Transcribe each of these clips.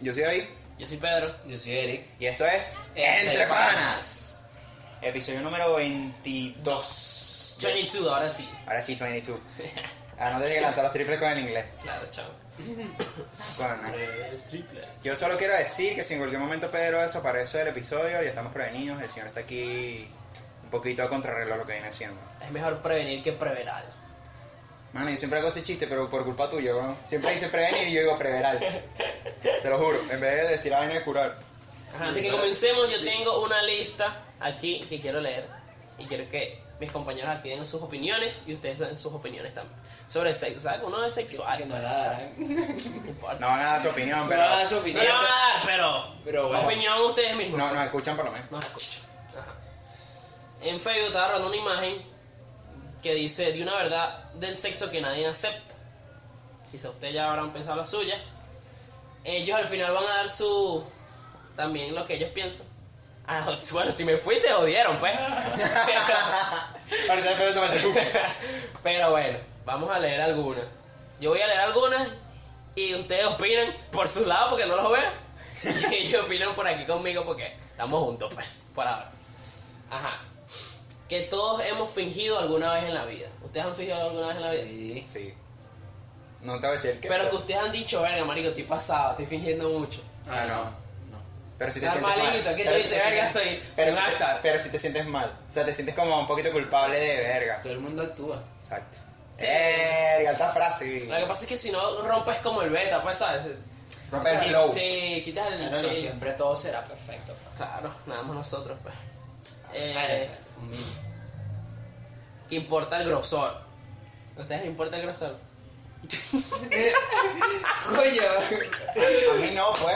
Yo soy David Yo soy Pedro. Yo soy Eric. y esto es Entre Entre Panas. Panas. Episodio número 22. 22, ahora sí. Ahora sí, 22. Ah, no te que lanzar los triples con el inglés. Claro, chao. Bueno. Yo solo quiero decir que si en cualquier momento Pedro desaparece del episodio, ya estamos prevenidos. El señor está aquí un poquito a contrarreloj lo que viene haciendo. Es mejor prevenir que preverar. Mano, yo siempre hago ese chiste, pero por culpa tuya, weón. Siempre dice prevenir y yo digo preveral. Te lo juro, en vez de decir la vaina de curar. Ajá, antes que comencemos, yo tengo una lista aquí que quiero leer. Y quiero que mis compañeros aquí den sus opiniones y ustedes den sus opiniones también. Sobre el sexo, ¿sabes? Uno es sexual. Que no. No importa. No van a dar su opinión, No pero. van a dar su No opinión. le van a dar, pero. Pero bueno. Opinión ustedes mismos. No, pues. nos escuchan por lo menos. No escucho. Ajá. En Facebook estaba rodando una imagen que dice de una verdad del sexo que nadie acepta. Quizá ustedes ya habrán pensado la suya. Ellos al final van a dar su. también lo que ellos piensan. Ah, bueno, si me fui se jodieron, pues. Pero bueno, vamos a leer algunas. Yo voy a leer algunas y ustedes opinan por su lado porque no los veo. Y ellos opinan por aquí conmigo porque estamos juntos, pues, por ahora. Ajá. Que todos hemos fingido alguna vez en la vida. ¿Ustedes han fingido alguna vez en la vida? Sí. Sí. No te voy a decir el qué. Pero que ustedes han dicho, verga, marico, estoy pasado, estoy fingiendo mucho. Ah, no. No. Pero si te sientes mal. ¿qué te Pero si dice, te verga, sientes- soy- pero soy si te- bastard? Pero si te sientes mal. O sea, te sientes como un poquito culpable de verga. Todo el mundo actúa. Exacto. Sí. Verga, alta frase. Lo que pasa es que si no rompes como el beta, pues, ¿sabes? Rompe el flow. Sí, quitas el... Claro, no siempre todo será perfecto. pues. Claro, nada más nosotros, pues. Ah, Eh, que importa el grosor. ¿A ustedes les importa el grosor? Coño. A mí no, pues.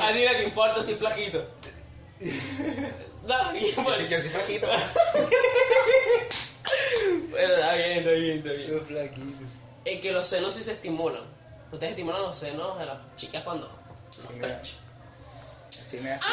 A ti lo que importa si flaquito. No, Yo bueno, soy, yo soy flaquito. bueno, está bien, está bien, está bien. Los flaquitos. Es que los senos sí se estimulan. Ustedes estimulan los senos de las chicas cuando los mira. stretch. Sí, me hace.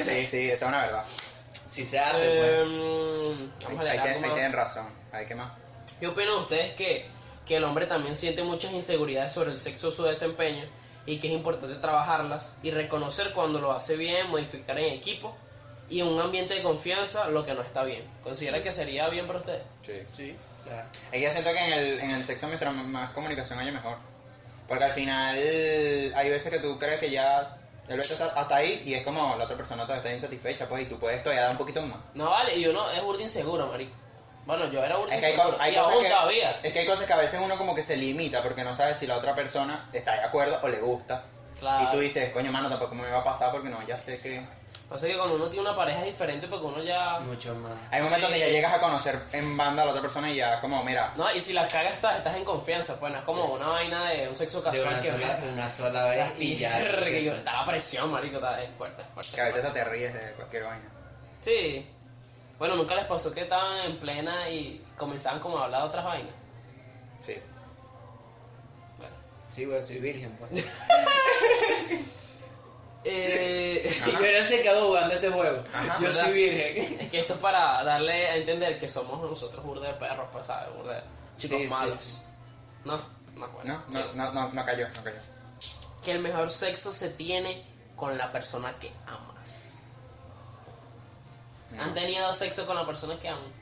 Sí, sí, eso es una verdad. Si se hace, pues. Em, Ahí, vamos a ahí leer tienen, ahí razón. Ahí, ¿qué más? ¿Qué opinan ustedes que, que el hombre también siente muchas inseguridades sobre el sexo o su desempeño y que es importante trabajarlas y reconocer cuando lo hace bien, modificar en equipo y en un ambiente de confianza lo que no está bien? ¿Considera que sería bien para ustedes? Sí. Sí, claro. Que yo siento que en el, en el sexo mientras más comunicación haya mejor. Porque al final hay veces que tú crees que ya el beso está hasta ahí y es como la otra persona todavía está insatisfecha, pues, y tú puedes todavía dar un poquito más. No vale, y uno es burda inseguro, marico. Bueno, yo era burda Es que hay, inseguro hay y cosas aún que, todavía. es que hay cosas que a veces uno como que se limita porque no sabe si la otra persona está de acuerdo o le gusta. Claro. Y tú dices, coño, mano, tampoco me va a pasar porque no, ya sé que... Pasa que cuando uno tiene una pareja es diferente porque uno ya... Mucho más. Hay momentos Sí. donde ya llegas a conocer en banda a la otra persona y ya como, mira, No, y si la cagas, ¿sabes? estás en confianza, pues no es como Sí. una vaina de un sexo De casual una que sola, una sola vez y ya. Que está la presión, marico, está, es fuerte, es fuerte. que a veces te ríes de cualquier vaina. Sí. Bueno, nunca les pasó que estaban en plena y comenzaban como a hablar de otras vainas. Sí. Bueno. Sí, bueno, soy virgen, pues. Eh, Y yo no sé qué hago jugando este juego. Ajá, yo ¿verdad? soy virgen. es que esto es para darle a entender que somos nosotros burda de perros, pues, ¿sabes? Burda de chicos Sí, malos. sí. No, no, bueno. No, no, sí. no, no, no cayó, no cayó. Que el mejor sexo se tiene con la persona que amas. No. ¿Han tenido sexo con la persona que aman?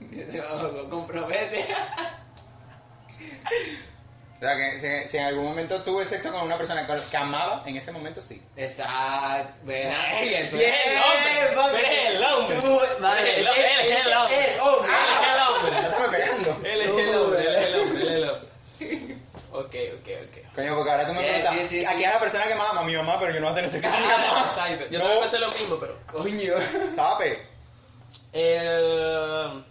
Compromete. O sea, que si, si en algún momento tuve sexo con una persona que amaba, en ese momento sí. Exacto. Tú eres el hombre, tú eres el hombre. Tú, Él- es el hombre. El hombre. Él es el hombre. Pegando. Él es el hombre, él es el hombre, él es el hombre. Ok, ok, ok. Coño, porque ahora tú me Sí, preguntas, sí, sí, ¿a sí. quién es la persona que más ama? Mi mamá, pero yo no voy a tener sexo con mi mamá. Exacto. Yo No. también pensé lo mismo, pero. Coño. ¿Sabe? Eh,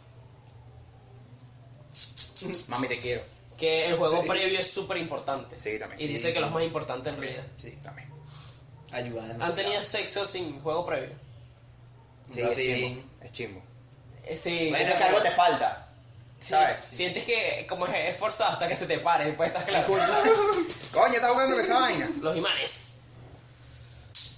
Mami, te quiero. Que el juego Sí. previo es súper importante. Sí, también. Y Sí, dice que lo más importante en vida. Sí, También. ayuda demasiado. ¿Han tenido sexo sin juego previo? Sí, es chimbo. Es chimbo. Eh, sí. Bueno, que algo te falta. sí. ¿sabes? Sientes que como es, es forzado hasta que se te pare, después estás claro. Coño, estás jugando con esa vaina. Los imanes.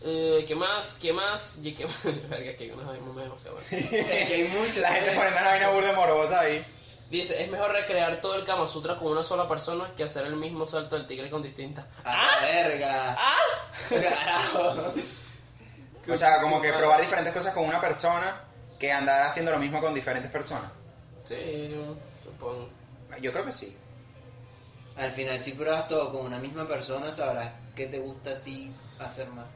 Eh, ¿Qué más? ¿Qué más? ¿Y qué más? Verga, que hay memes demasiado. Es que hay mucho. La gente poniendo una vaina burda morosa ahí. Dice, es mejor recrear todo el Kama Sutra con una sola persona que hacer el mismo salto del tigre con distintas. ¡A la verga! ¡Carajo! O sea, como que probar diferentes cosas con una persona que andar haciendo lo mismo con diferentes personas. Sí, supongo. Yo creo que sí. Al final, si pruebas todo con una misma persona, sabrás qué te gusta a ti hacer más.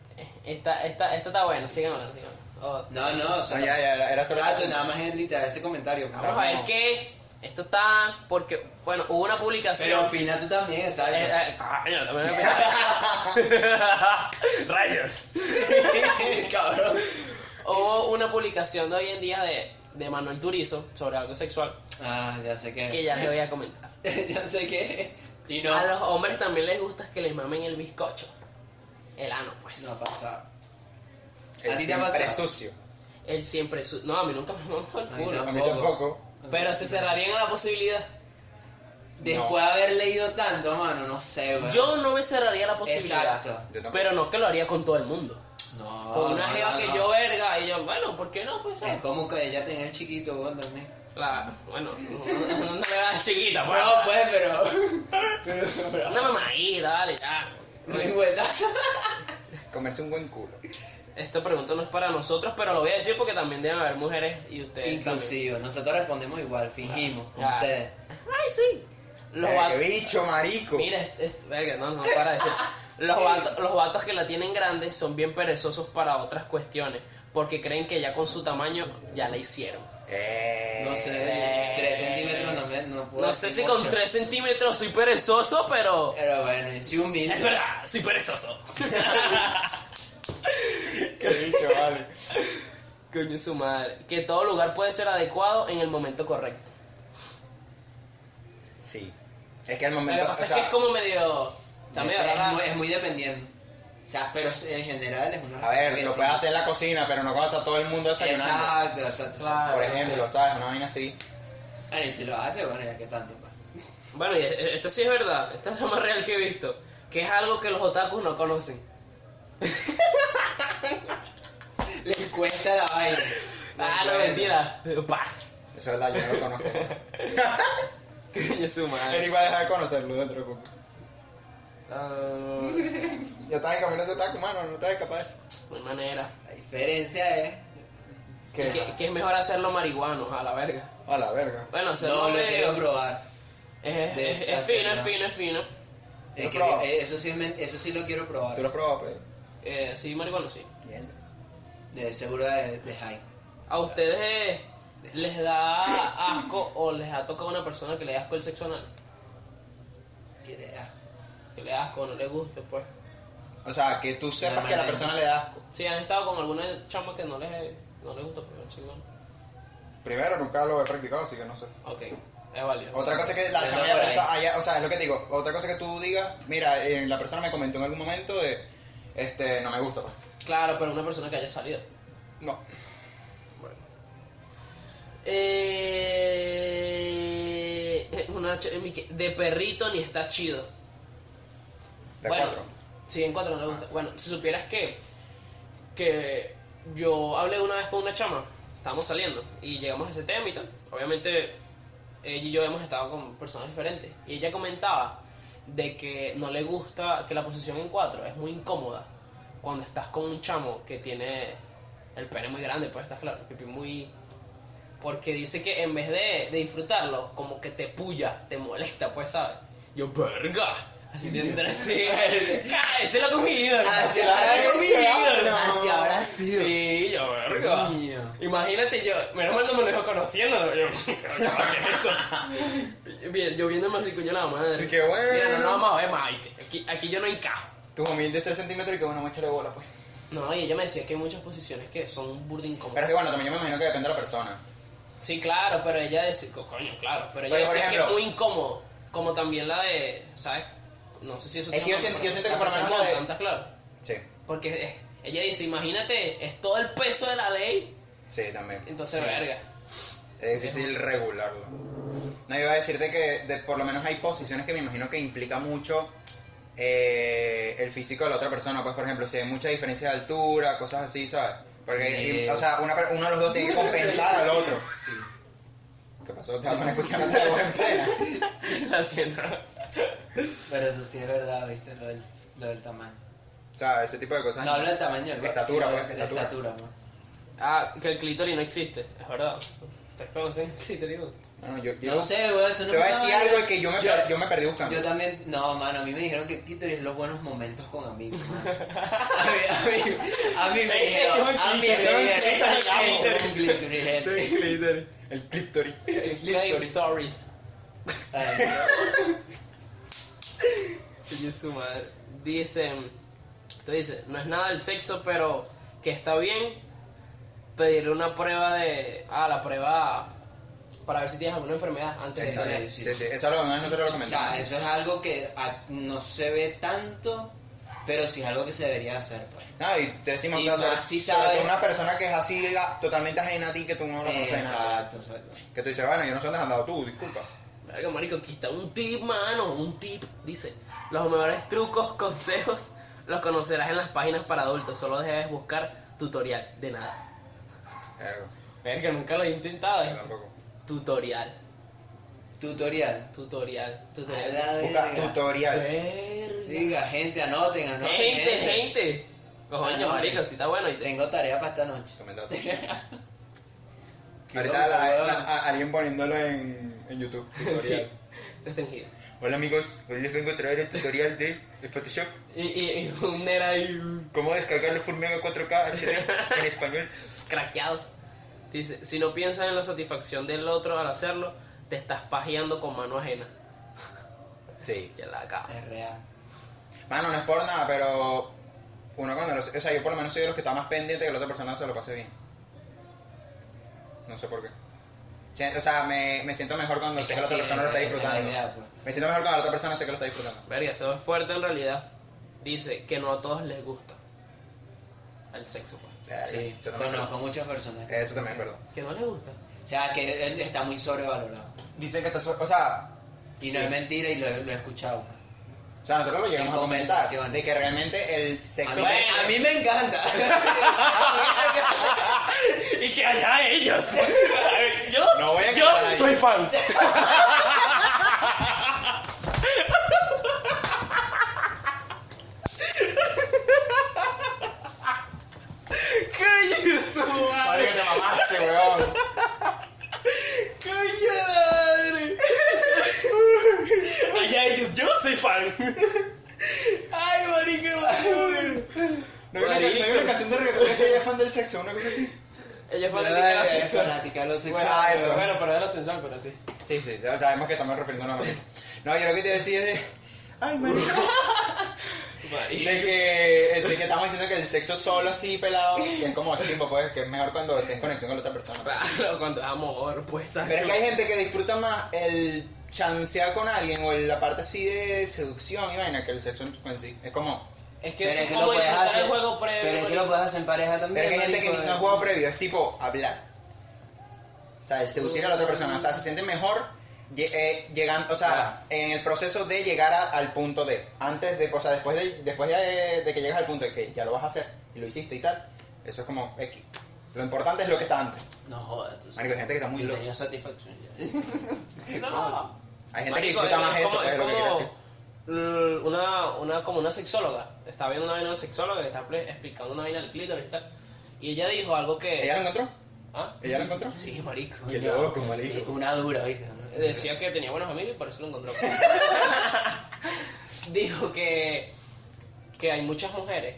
Esta, esta, esta está buena, sigan hablando, sigan hablando. Oh, No, no, o sea, No, ya, ya, era, era solo. Exacto, nada más es literal ese comentario. Vamos a ver qué. Esto está porque, bueno, hubo una Pero publicación. opina tú también, ¿sabes? Eh, eh, coño, también opina. Rayos. Cabrón. Hubo una publicación de hoy en día de, de Manuel Turizo sobre algo sexual Ah, ya sé que. que ya le voy a comentar. ya sé que. Y no. A los hombres también les gusta que les mamen el bizcocho. El ano, pues. No ha pasado. Era ¿A ti te ha pasado? sucio. Él siempre. su- No, a mí nunca me mamó el culo. A mí Tampoco. Pero se cerrarían a la posibilidad. Después de haber leído tanto, mano, no sé, güey. Yo no me cerraría la posibilidad. Exacto. Yo tampoco. Pero no que lo haría con todo el mundo. No. Con una no, jeva no, que no. yo verga y yo, bueno, ¿por qué no? Pues, Es como que ella tenía el chiquito, güey, también. la, bueno, no, no le das chiquita, pues. No, pues, pero. pero. pero Una mamadita, dale, ya. no hay vueltas. Comerse un buen culo. Esta pregunta no es para nosotros, pero lo voy a decir porque también deben haber mujeres y ustedes. Inclusive, nosotros respondemos igual, fingimos. Claro. Ustedes. Ay, sí. Los Eh, ¡Qué vatos. bicho, marico! Mira, este- este- verga, no, no, para de decir. Los vatos, los vatos que la tienen grande son bien perezosos para otras cuestiones, porque creen que ya con su tamaño ya la hicieron. Eh, No sé, 3 centímetros no, me, no puedo No sé si con mucho. 3 centímetros soy perezoso, pero... Pero bueno, y si humilde. Es verdad, soy perezoso. ¡Qué bicho, vale! Coño su madre. Que todo lugar puede ser adecuado en el momento correcto. Sí. Es que al Lo momento. que pasa o es sea, que es como medio... Medio es, raro. muy, es muy dependiente. O sea, pero en general es una. A ver, lo sí. puedes hacer en la cocina, pero no cuando está todo el mundo desayunando. Exacto, exacto. Claro. Por sí. ejemplo, ¿sabes? Una vaina así. Bueno, y si lo hace, bueno, ya que tanto. pues. Bueno, y e- esto sí es verdad. Esta es la más real que he visto. Que es algo que los otakus no conocen. Les cuesta la vaina. Ah, no, mentira. Paz. Eso es verdad, yo no lo conozco. Coño su madre. Él iba a dejar de conocerlo dentro de poco. Ah, Yo estaba en camino de ese taco, mano, no te capaz de hay manera. La diferencia es. Que, que es mejor hacerlo marihuano, a la verga. A la verga. Bueno, hacerlo No, lo medio- quiero probar. Es, fino, es fino, es fino. Es ¿Lo que, probado? eh, eso, sí es men- eso sí lo quiero probar. ¿Tú lo has probado, pues? Eh, sí, marihuano, sí. Mierda. De seguro de, de high. ¿A ustedes eh, les da asco o les ha tocado una persona que le da asco el sexo anal? Qué idea. Que le da asco o no le guste, pues. O sea, que tú sepas que a la persona le da asco. Si han estado con alguna chama que no les, no les gusta, pues chingón. Primero, nunca lo he practicado, así que no sé. Ok, es válido. Otra cosa que la Pero chama haya- o sea, es lo que te digo, otra cosa que tú digas, mira, eh, la persona me comentó en algún momento de, este, no me gusta, pues. Claro, pero una persona que haya salido. No. Bueno. Eh, una de perrito ni está chido. De bueno, cuatro. Sí, en cuatro no le gusta. Bueno, si supieras que, que yo hablé una vez con una chama, estábamos saliendo y llegamos a ese tema y tal. Obviamente, ella y yo hemos estado con personas diferentes. Y ella comentaba de que no le gusta que la posición en cuatro es muy incómoda cuando estás con un chamo que tiene el pene muy grande, pues estás claro, muy. Porque dice que en vez de, de disfrutarlo, como que te puya, te molesta, pues, ¿sabes? Yo, verga. Así tendrá así. Cállese la comida. Así así habrá sido. Sí, yo, verga. Imagínate, yo, menos mal no me lo dejo conociéndolo. Yo. Bien, Yo viéndome así, coño, la madre. Sí, qué bueno. Mira, no, no vamos a ver más, ¿viste? Aquí, aquí yo no encajo. Tus humildes 3 centímetros y que bueno, me echarle bola, pues. No, y ella me decía que hay muchas posiciones que son burda incómodas. Pero es que bueno, también yo me imagino que depende de la persona. Sí, claro, pero ella decía, co- coño, claro, pero ella Pero, decía que es muy incómodo, como también la de, ¿sabes? No sé si eso Es que yo siento- yo siento que por lo menos la de- ¿Está claro? Sí, Porque eh, ella dice, imagínate, es todo el peso de la ley, sí, también. entonces, Sí. verga. Es difícil regularlo. No, iba a decirte que de- por lo menos hay posiciones que me imagino que implica mucho eh, el físico de la otra persona. Pues, por ejemplo, si hay mucha diferencia de altura, cosas así, ¿sabes? Porque, Sí. y- o sea, una uno de los dos tiene que compensar al otro. Sí. ¿Qué pasó? Te van en plena. Lo siento. Pero eso sí es verdad, ¿viste? Lo del, lo del tamaño. O sea, ese tipo de cosas. No habla del tamaño del Estatura, pues, estatura. estatura, ¿no? Ah, que el clítoris no existe, es verdad. ¿Ustedes conocen el clítoris? No, no, yo, yo No sé, güey, eso no te voy a decir algo que yo me, per- yo me perdí buscando. Yo también, no, mano, a mí me dijeron que clítoris es los buenos momentos con amigos. A mí, a mí, a mí me dijeron, a mí me clítoris, en dijeron, clítoris, "Ay, clítoris". clítoris, clítoris. El clítoris. El Game Stories. Su madre. Dicen, tú dices, no es nada del sexo, pero que está bien pedirle una prueba de, ah, la prueba para ver si tienes alguna enfermedad antes Sí, de sí, tener. sí, sí. Eso lo, nosotros lo O sea, eso es algo que ah, no se ve tanto, pero sí es algo que se debería hacer, pues. No, y te decimos, Y o sea, si sobre sabe- todo una persona que es así totalmente ajena a ti, que tú no lo conoces de nada. Exacto, exacto. Que tú dices, bueno, yo no sé dónde has andado tú, disculpa. Verga, marico, aquí está un tip, mano, un tip. Dice, los mejores trucos, consejos, los conocerás en las páginas para adultos. Solo debes buscar tutorial, de nada. Verga, Verga, nunca lo he intentado. yo eh. tampoco. Tutorial, Tutorial. tutorial, tutorial. Busca tutorial. Verga. Diga, gente, anoten, anoten. Gente, gente. Coño, marico, si está bueno. Y te... Tengo tarea para esta noche. Ahorita la- la- a- alguien poniéndolo en, en YouTube. tutorial. Sí, restringido. Hola amigos, hoy les vengo a traer el tutorial de Photoshop. Y, y, y un nera ahí Cómo descargar los Full Mega 4K HD en español. craqueado. Dice, si no piensas en la satisfacción del otro al hacerlo, te estás pajeando con mano ajena. Sí. Ya la acaba. Es real. Mano, no es por nada, pero uno cuando lo, o sea, yo por lo menos soy de los que está más pendiente que la otra persona se lo pase bien. No sé por qué. O sea, me, me siento mejor cuando sé que la otra Sí, persona lo está disfrutando. idea, pues. Me siento mejor cuando la otra persona sé que lo está disfrutando. Verga, esto es fuerte en realidad. Dice que no a todos les gusta el sexo, pues. Sí, yo también conozco muchas personas. Eso también es verdad. Que no les gusta. O sea, que él está muy sobrevalorado. Dicen que está, so- o sea, Y sí. no es mentira y lo, lo he escuchado. o sea, nosotros lo llegamos a comentar de que realmente el A sexo mí, me- a mí me encanta. y que allá ellos. yo No voy a yo soy fan. Coño, su Marico, madre. te mamaste, weón. Coño, madre. Allá ellos, yo soy fan. Ay, marico, madre. No hay, una, no hay una canción de reggaetón que sea fan del sexo, una cosa así. Ella es fanática de la Es sexual. fanática de lo Bueno, sexual. Ah, eso. bueno, pero de la sensual, pero sí. Sí, sí, sabemos que estamos refiriéndonos a lo mismo. No, yo lo que te decía es de. Ay, marico. De que, de que estamos diciendo que el sexo solo así pelado que es como chimbo, pues, que es mejor cuando tienes conexión con la otra persona. Claro, cuando es amor, pues está. Pero es que hay gente que disfruta más el chancear con alguien o la parte así de seducción y vaina que el sexo en sí. Es como. Es que Pero es que como lo puedes hacer. el juego previo. Pero es que lo puedes hacer en pareja también. Pero es que hay gente que marico. no es juego previo, es tipo hablar. O sea, el seducir a la otra persona. O sea, se siente mejor eh, llegando, o sea, en el proceso de llegar a- al punto de. Antes de, o sea, después de, después de, de que llegas al punto de que ya lo vas a hacer y lo hiciste y tal, eso es como X. Lo importante es lo que está antes. No jodas, tú. Marico, hay gente que está muy loca. tenía satisfacción ya. No. Hay gente que disfruta más es eso, como- es lo que quiero decir. Mm, Una, una, como una sexóloga. Está viendo una vaina de una sexóloga que está explicando una vaina del clítoris y tal. Y ella dijo algo que. ¿Ella lo encontró? ¿Ah? ¿Ella lo encontró? Sí, marico. Qué loco, marico. Una dura, ¿viste? Decía que tenía buenos amigos y por eso lo encontró. Dijo que, que hay muchas mujeres,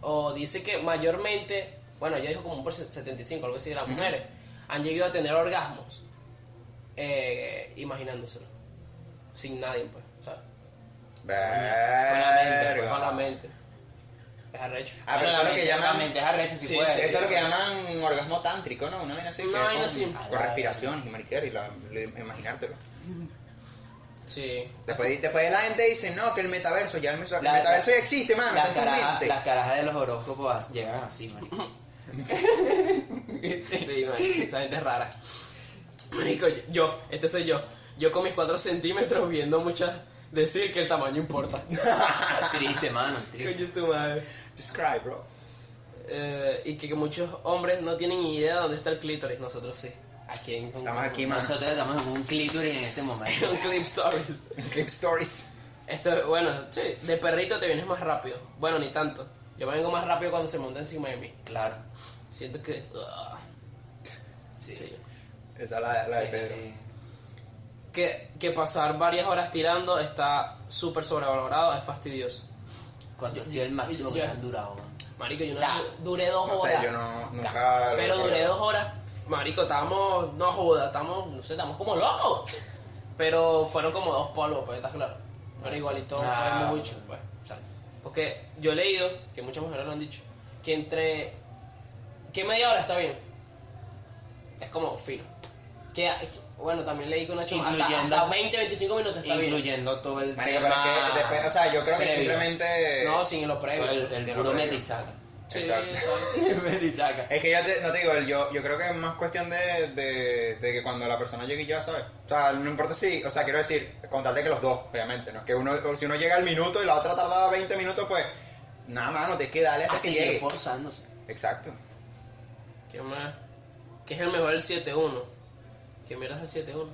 o dice que mayormente, bueno, ella dijo como un por 75, algo así de las mujeres, han llegado a tener orgasmos eh, imaginándoselo, sin nadie, pues, o sea, Verga. con la mente. Es arrecho. Ah, pero eso es lo que llaman. Es arrecho si Sí, puede. sí, Eso es lo que llaman orgasmo tántrico, ¿no? Una vaina así. Una que es vaina con, así. Con respiraciones y mariquera y la, imaginártelo. Sí. Después, después la gente dice, no, que el metaverso, ya el, meta- el La- metaverso ya existe, mano, Las, está en tu carajas, mente. las carajas de los horóscopos llegan así, marico. Sí, marico, esa gente es rara. Marico, yo, este soy yo. Yo con mis 4 centímetros viendo muchas decir que el tamaño importa. triste, mano, triste. Coño, su madre. Just cry, bro. Eh, y que, que muchos hombres no tienen ni idea de dónde está el clítoris, nosotros sí. Aquí en Estamos aquí, mano. Nosotros estamos en un clítoris en este momento. un clip stories. Clip Stories. Esto, bueno, sí, de perrito te vienes más rápido. Bueno, ni tanto. Yo me vengo más rápido cuando se monta encima de mí. Claro. Siento que. ah, Sí. sí. Esa es la, la de Pedro. Sí. Que, que pasar varias horas tirando está súper sobrevalorado, es fastidioso. ¿Cuánto ha sido el máximo que Ya. te han durado? Marico, yo no Ya. duré dos No horas. sé, yo no, nunca... Pero duré dos horas. Marico, estábamos. No joda, estamos. No sé, estamos como locos. Pero fueron como dos polvos, pues, ¿estás claro? Pero igualito Ah, fue mucho, pues. Exacto. Porque yo he leído, que muchas mujeres lo han dicho, que entre. que media hora está bien. Es como fino. Que, bueno, también leí que una chama. Hasta, Incluyendo- hasta 20, 25 minutos está bien. Incluyendo todo el Marico, tema... pero es que después, o sea, yo creo que previo. simplemente... No, sin lo previo. El, el puro lo mete previo. y saca. Sí, Exacto. Es que ya te, no te digo, yo, yo creo que es más cuestión de, de, de que cuando la persona llegue ya, ¿sabes? O sea, no importa si, o sea, quiero decir, con tal de que los dos, obviamente, ¿no? Que uno, si uno llega al minuto y la otra tarda 20 minutos, pues, nada más, no tienes que darle hasta Así que que llegue. forzándose. Exacto. ¿Qué más? ¿Qué es el mejor del 7-1? ¿Qué miras del 7-1?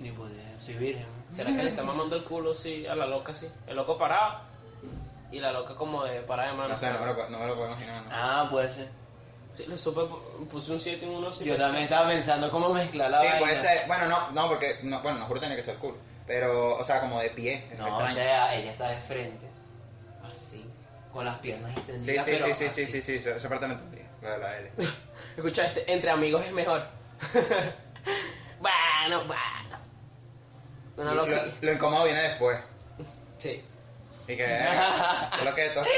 Ni poder, soy virgen. ¿Será que le está mamando el culo sí, a la loca sí? El loco parado y la loca como de parada de mano. No sé, no me lo, puedo- no me lo puedo imaginar, ¿no? Ah, puede ser. Sí, le supe, puse un 7 en uno sí. Yo también estaba pensando cómo mezclar la Sí, vaina. puede ser. Bueno, no, no, porque, no, bueno, no juro tenía que ser cool. Pero, o sea, como de pie. No, o sea, ella está de frente. Así. Con las piernas Sí, extendidas. sí, pero sí, sí, así. sí, sí, sí, esa parte no entendí, la de la L. Escucha, este, entre amigos es mejor. bueno, bueno. Una Lo, lo incómodo viene después. Sí. Y que, es lo que todos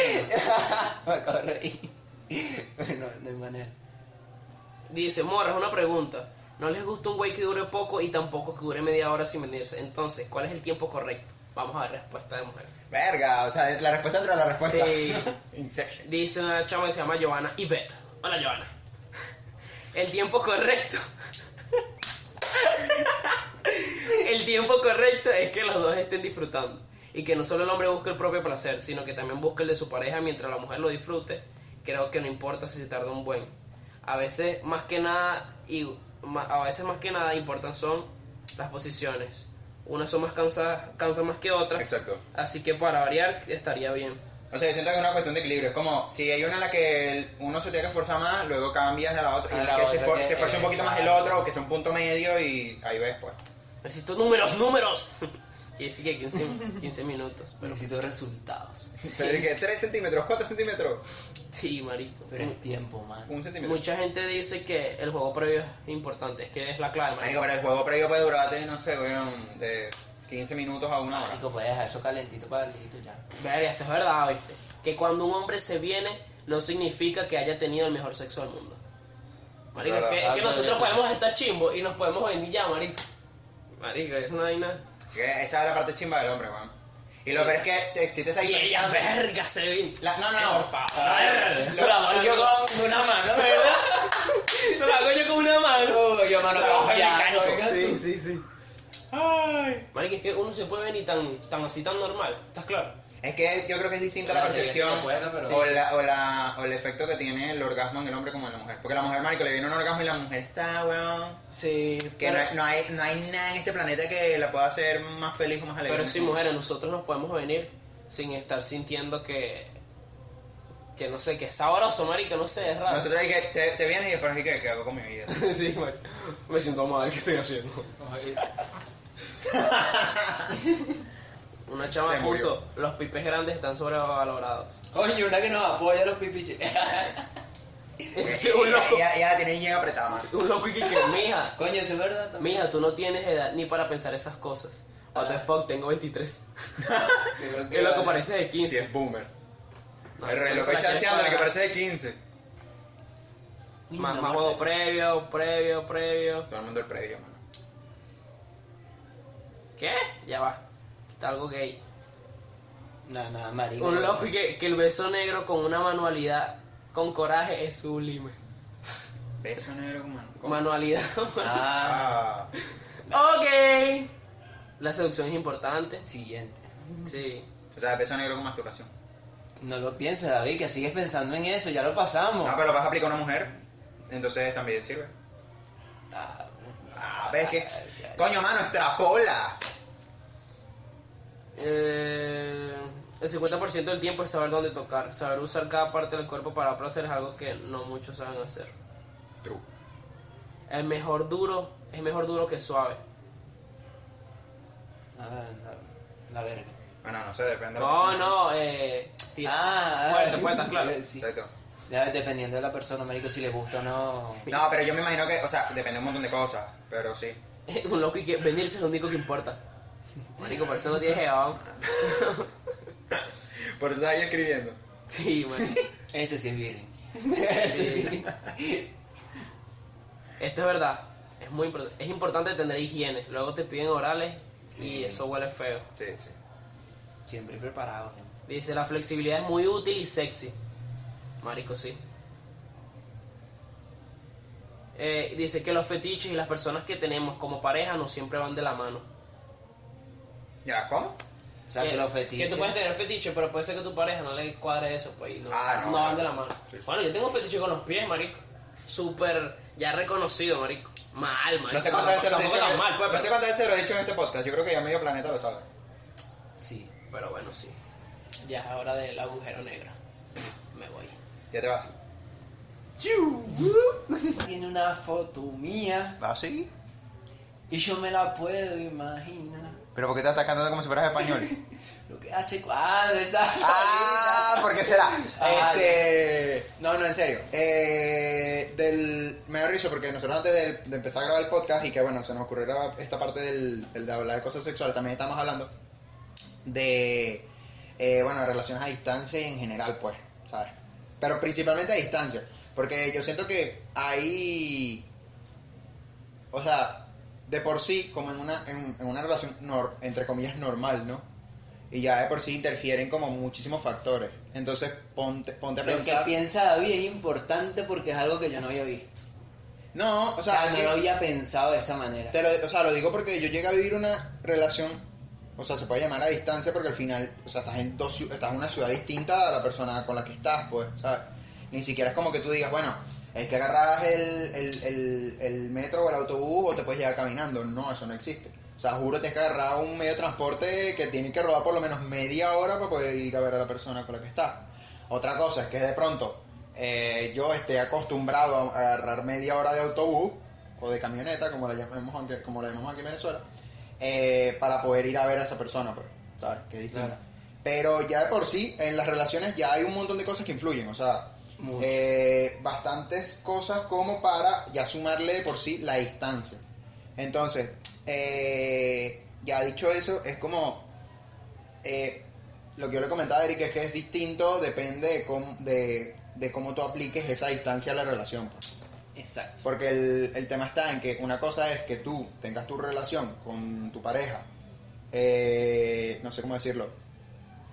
Me acabo de reír. no, no hay manera. Dice, morra, es una pregunta. No les gusta un güey que dure poco y tampoco que dure media hora sin venirse. Entonces, ¿cuál es el tiempo correcto? Vamos a ver respuesta de mujer. Verga, o sea, la respuesta dentro de la respuesta. Sí. Inception. Dice una chama que se llama Giovanna Yvette. Hola, Giovanna. El tiempo correcto. el tiempo correcto es que los dos estén disfrutando. Y que no solo el hombre busque el propio placer, sino que también busque el de su pareja mientras la mujer lo disfrute. Creo que no importa si se tarda un buen. A veces más que nada, y a veces más que nada importan son las posiciones. Unas son más cansadas, cansan más que otras. Exacto. Así que para variar estaría bien. O sea, yo siento que es una cuestión de equilibrio. Es como si hay una en la que uno se tiene que esforzar más, luego cambias a la otra. A Y la que se, que- se esfuerce un poquito más el otro, o que sea un punto medio, y ahí ves, pues. Necesito números, números. Quiere decir que 15, 15 minutos. Necesito resultados. Pero que 3 centímetros, 4 centímetros, Sí, marico. Pero es tiempo, man. un centímetro. Mucha gente dice que el juego previo es importante, es que es la clave, Marico, marico. pero el juego previo puede durarte, no sé, weón, de 15 minutos a una hora. Marico, puedes dejar eso calentito para el listo ya. Verga, esto es verdad, ¿viste? Que cuando un hombre se viene, no significa que haya tenido el mejor sexo del mundo. Marico, es es que, verdad. es que nosotros podemos estar chimbo y nos podemos venir ya, marico. Marico, es una vaina. Esa es la parte chimba del hombre, weón. Y lo peor es que existe esa Y ella, diferencia. verga, se. La- no, no, no. Por favor. Eso lo hago yo con una mano, ¿verdad? Eso lo hago yo con una mano. Yo mano mecánico. Sí, sí, sí. Ay. Marico, es que uno se puede venir tan, tan así, tan normal. ¿Estás claro? Es que yo creo que es distinta la Bueno, percepción pero- o, la, o, la, o el efecto que tiene el orgasmo en el hombre como en la mujer. Porque la mujer, marico, le viene un orgasmo y la mujer está, weón. Sí. Que pero, no, hay- no, hay, no hay nada en este planeta que la pueda hacer más feliz o más alegre. pero sí, mujeres, nosotros nos podemos venir sin estar sintiendo que. Que no sé, que es sabroso, marico, no sé, es raro. Nosotros hay que, te, te vienes y después hay que, ¿qué hago con mi vida? sí, marico. Me siento mal, ¿qué estoy haciendo? Una chama Se murió. puso, los pipes grandes están sobrevalorados. Coño, una que nos apoya a los pipiches. Ese es un loco. Ya, ya la tiene bien apretada, man. Un loco y que, que, mija, Coño, eso es verdad también. mija, tú no tienes edad ni para pensar esas cosas. O sea, fuck, tengo 23. Creo El loco parece de 15. Si es boomer. No, el la quiere chanceando, el que parece de 15. Uy, Más, más juego previo, previo, previo. Todo el mundo el previo, mano. ¿Qué? Ya va. Está algo gay. No, no, marico. Un loco y que, que el beso negro con una manualidad con coraje es sublime. Beso negro como- Manualidad. Ah, Ah. ok. La seducción es importante. siguiente. Sí. O sea, beso negro con masturbación. No lo pienses, David, que sigues pensando en eso, ya lo pasamos. Ah, pero lo vas a aplicar a una mujer, entonces también sirve. Ah, Ah, ves que. Coño, mano, extrapola. Eh, el 50% del tiempo es saber dónde tocar. Saber usar cada parte del cuerpo para placer es algo que no muchos saben hacer. True. El mejor duro es mejor duro que suave. Ah, la, la verga. Bueno, no sé, depende de la No, no, eh. tira- Ah, fuerte, ah, estás claro. Sí. Exacto. Ya, dependiendo de la persona, marico, si le gusta o no. No, pero yo me imagino que, o sea, depende de un montón de cosas, pero sí. Un loco y que venirse es lo único que importa. Marico, por eso no tienes jeva. Por eso estás ahí escribiendo. Sí, man. Ese sí es virgen. Sí. Esto es verdad. Es muy es importante tener higiene. Luego te piden orales Sí. y eso huele feo. Sí, sí. Siempre preparado, gente. Dice, la flexibilidad es muy útil y sexy. Marico, sí. Eh, dice que los fetiches y las personas que tenemos como pareja no siempre van de la mano. ¿Ya? ¿Cómo? O sea, que los fetiches. Que tú puedes tener fetiche, pero puede ser que tu pareja no le cuadre eso, pues, y no, Ah, no, no van de la mano. Sí, sí. Bueno, yo tengo un fetiche con los pies, marico. Súper, ya reconocido, marico. Mal, marico. No sé cuántas veces lo he dicho. en- mal, pues, no pero- sé cuántas veces lo he dicho en este podcast. Yo creo que ya medio planeta lo sabe. Sí. Pero bueno, sí. Ya es hora del agujero negro. Me voy. Ya te vas. Tiene una foto mía ¿Ah, sí? y yo me la puedo imaginar. ¿Pero por qué te estás cantando como si fueras español? Lo que hace cuando estás ah, ¿por qué será? Ah, Este. No, no, en serio. Eh, del. Me da risa porque nosotros antes de, de empezar a grabar el podcast y que bueno, se nos ocurriera esta parte del, del de hablar de cosas sexuales, también estamos hablando de. eh, bueno, relaciones a distancia y en general, pues, ¿sabes? Pero principalmente a distancia. Porque yo siento que hay. O sea, de por sí, como en una, en, en una relación, nor- entre comillas, normal, ¿no? Y ya de por sí interfieren como muchísimos factores. Entonces, ponte, ponte a Lo que pensar. piensa David es importante porque es algo que yo no había visto. No, o O sea, sea, es no que- lo había pensado de esa manera. te lo, o sea, lo digo porque yo llegué a vivir una relación, o sea, se puede llamar a distancia porque al final, o sea, estás en, dos, estás en una ciudad distinta a la persona con la que estás, pues, ¿sabes? Ni siquiera es como que tú digas, bueno, es que agarras el, el, el, el metro o el autobús o te puedes llegar caminando. No, eso no existe. O sea, juro tienes que agarrar un medio de transporte que tiene que rodar por lo menos media hora para poder ir a ver a la persona con la que estás. Otra cosa es que de pronto eh, yo esté acostumbrado a agarrar media hora de autobús o de camioneta, como la llamemos, aunque- como la llamamos aquí en Venezuela, eh, para poder ir a ver a esa persona, pues, ¿sabes? Que es distinta. Claro. Pero ya de por sí, en las relaciones ya hay un montón de cosas que influyen, o sea. Eh, bastantes cosas como para ya sumarle de por sí la distancia. Entonces, eh, ya dicho eso, es como eh, lo que yo le comentaba a Eric es que es distinto, depende de cómo, de, de cómo tú apliques esa distancia a la relación. pues. Exacto. Porque el, el tema está en que una cosa es que tú tengas tu relación con tu pareja, eh, no sé cómo decirlo,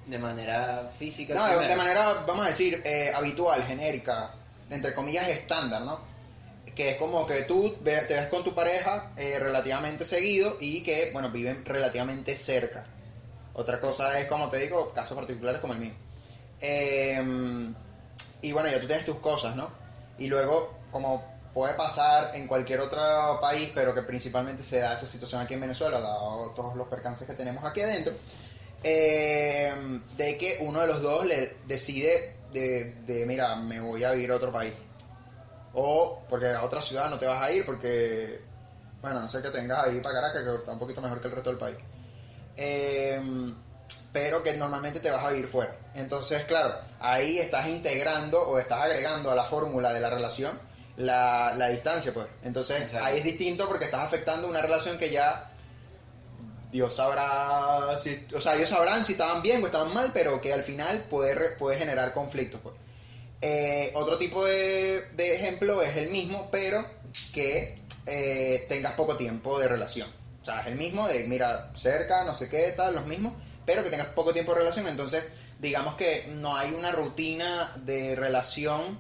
De manera física. no, de, primero. de manera, vamos a decir, eh, habitual, genérica, entre comillas estándar, ¿no? Que es como que tú te ves con tu pareja eh, relativamente seguido y que, bueno, viven relativamente cerca. Otra cosa es, como te digo, casos particulares como el mío. Eh, y bueno, ya tú tienes tus cosas, ¿no? Y luego, como puede pasar en cualquier otro país, pero que principalmente se da esa situación aquí en Venezuela, dado todos los percances que tenemos aquí adentro, eh, de que uno de los dos le decide de, de, mira, me voy a vivir a otro país. O porque a otra ciudad no te vas a ir porque, bueno, no sé que tengas ahí para Caracas, que está un poquito mejor que el resto del país. Eh, pero que normalmente te vas a vivir fuera. Entonces, claro, ahí estás integrando o estás agregando a la fórmula de la relación la, la distancia, pues. Entonces, Exacto. ahí es distinto porque estás afectando una relación que ya Dios sabrá si, o sea, ellos sabrán si estaban bien o estaban mal, pero que al final puede, puede generar conflictos, pues. Eh, otro tipo de, de ejemplo es el mismo, pero que eh, tengas poco tiempo de relación. O sea, es el mismo de, mira, cerca, no sé qué, tal, los mismos, pero que tengas poco tiempo de relación. Entonces, digamos que no hay una rutina de relación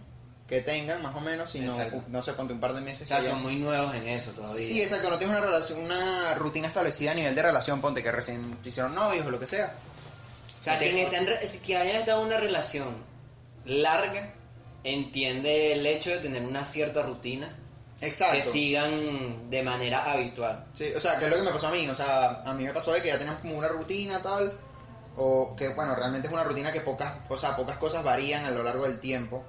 que tengan, más o menos, sino, Exacto. no sé, ponte un par de meses. O sea, ya- son muy nuevos en eso todavía. Sí, exacto, no tienes una relación, una rutina establecida a nivel de relación, ponte que recién te hicieron novios o lo que sea. O sea, quien, está en re- quien haya estado en una relación larga entiende el hecho de tener una cierta rutina Exacto. que sigan de manera habitual. Sí, o sea, que es lo que me pasó a mí. O sea, a mí me pasó de que ya teníamos como una rutina tal. O que, bueno, realmente es una rutina que pocas, o sea, pocas cosas varían a lo largo del tiempo.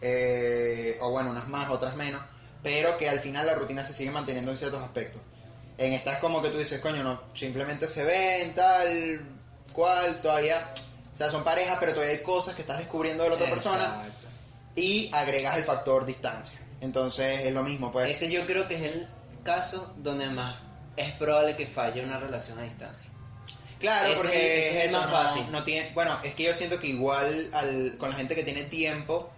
Eh, o bueno, unas más, otras menos. Pero que al final la rutina se sigue manteniendo en ciertos aspectos. En esta es como que tú dices, coño, no, simplemente se ven, tal, cual, todavía. O sea, son parejas, pero todavía hay cosas que estás descubriendo de la otra persona. Exacto. Y agregas el factor distancia. Entonces es lo mismo, pues. Ese yo creo que es el caso donde más es probable que falle una relación a distancia. Claro, Ese- porque ese es el más no- fácil. No tiene, bueno, es que yo siento que igual al- con la gente que tiene tiempo,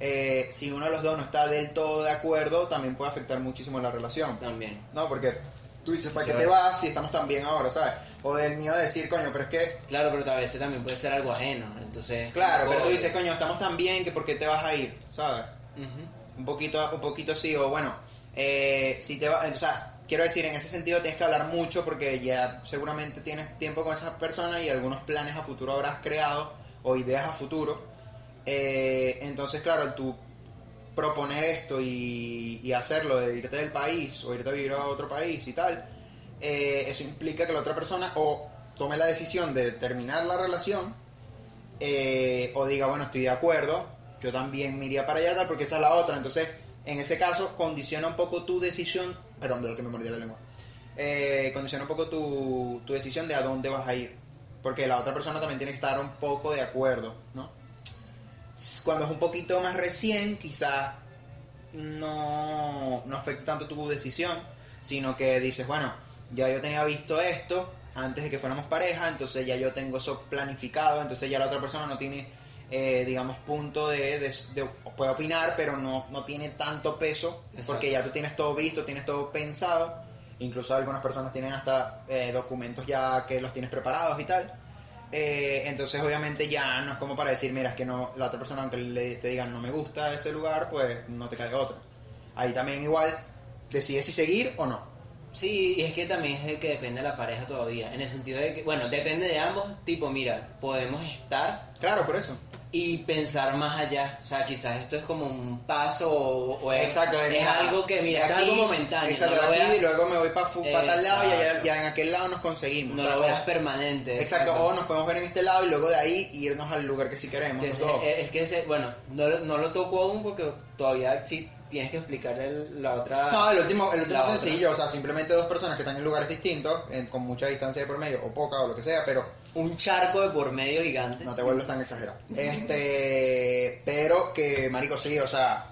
eh, si uno de los dos no está del todo de acuerdo, también puede afectar muchísimo la relación. También. No, porque tú dices, ¿para qué Claro. te vas si estamos tan bien ahora, sabes? O del miedo de decir, coño, pero es que, Claro, pero a veces también puede ser algo ajeno. Entonces. claro, pero tú dices, coño, estamos tan bien que ¿por qué te vas a ir? ¿Sabes? Ujú. Un poquito, un poquito sí, o bueno, eh, si te va, o sea, quiero decir, en ese sentido tienes que hablar mucho porque ya seguramente tienes tiempo con esa persona y algunos planes a futuro habrás creado o ideas a futuro. Eh, entonces, claro, tú proponer esto y, hacerlo de irte del país o irte a vivir a otro país y tal, eh, eso implica que la otra persona o tome la decisión de terminar la relación eh, o diga, bueno, estoy de acuerdo, yo también me iría para allá, tal, porque esa es la otra. Entonces, en ese caso, condiciona un poco tu decisión, perdón, veo que me mordí la lengua, Eh, condiciona un poco tu decisión de a dónde vas a ir, porque la otra persona también tiene que estar un poco de acuerdo, ¿no? Cuando es un poquito más recién, quizás no, no afecta tanto tu decisión, sino que dices, bueno, ya yo tenía visto esto antes de que fuéramos pareja, entonces ya yo tengo eso planificado, entonces ya la otra persona no tiene, eh, digamos, punto de, de- de- puede opinar, pero no, no tiene tanto peso, Exacto. porque ya tú tienes todo visto, tienes todo pensado, incluso algunas personas tienen hasta eh, documentos ya que los tienes preparados y tal. Eh, entonces obviamente ya no es como para decir, mira, es que no, la otra persona aunque le, te digan no me gusta ese lugar, pues no te cae otra. Ahí también igual decides si seguir o no. Sí, y es que también es de que depende de la pareja todavía. En el sentido de que, bueno, depende de ambos. Tipo, mira, podemos estar Claro, por eso. y pensar más allá. O sea, quizás esto es como un paso o, o es, Exacto, es mira, algo que, mira, es algo momentáneo. Exacto, no lo aquí veas, y luego me voy para tal lado y ya en aquel lado nos conseguimos. no o sea, lo veas permanente. exacto, o nos podemos ver en este lado y luego de ahí irnos al lugar que sí queremos. Que los es, que ese, bueno, no, lo- no lo toco aún porque todavía sí tienes que explicarle la otra. No, el último, el último otra. sencillo, o sea, simplemente dos personas que están en lugares distintos, en- con mucha distancia de por medio, o poca, o lo que sea, pero Un charco de por medio gigante. no te vuelves tan exagerado. Este, pero que, marico, sí, o sea,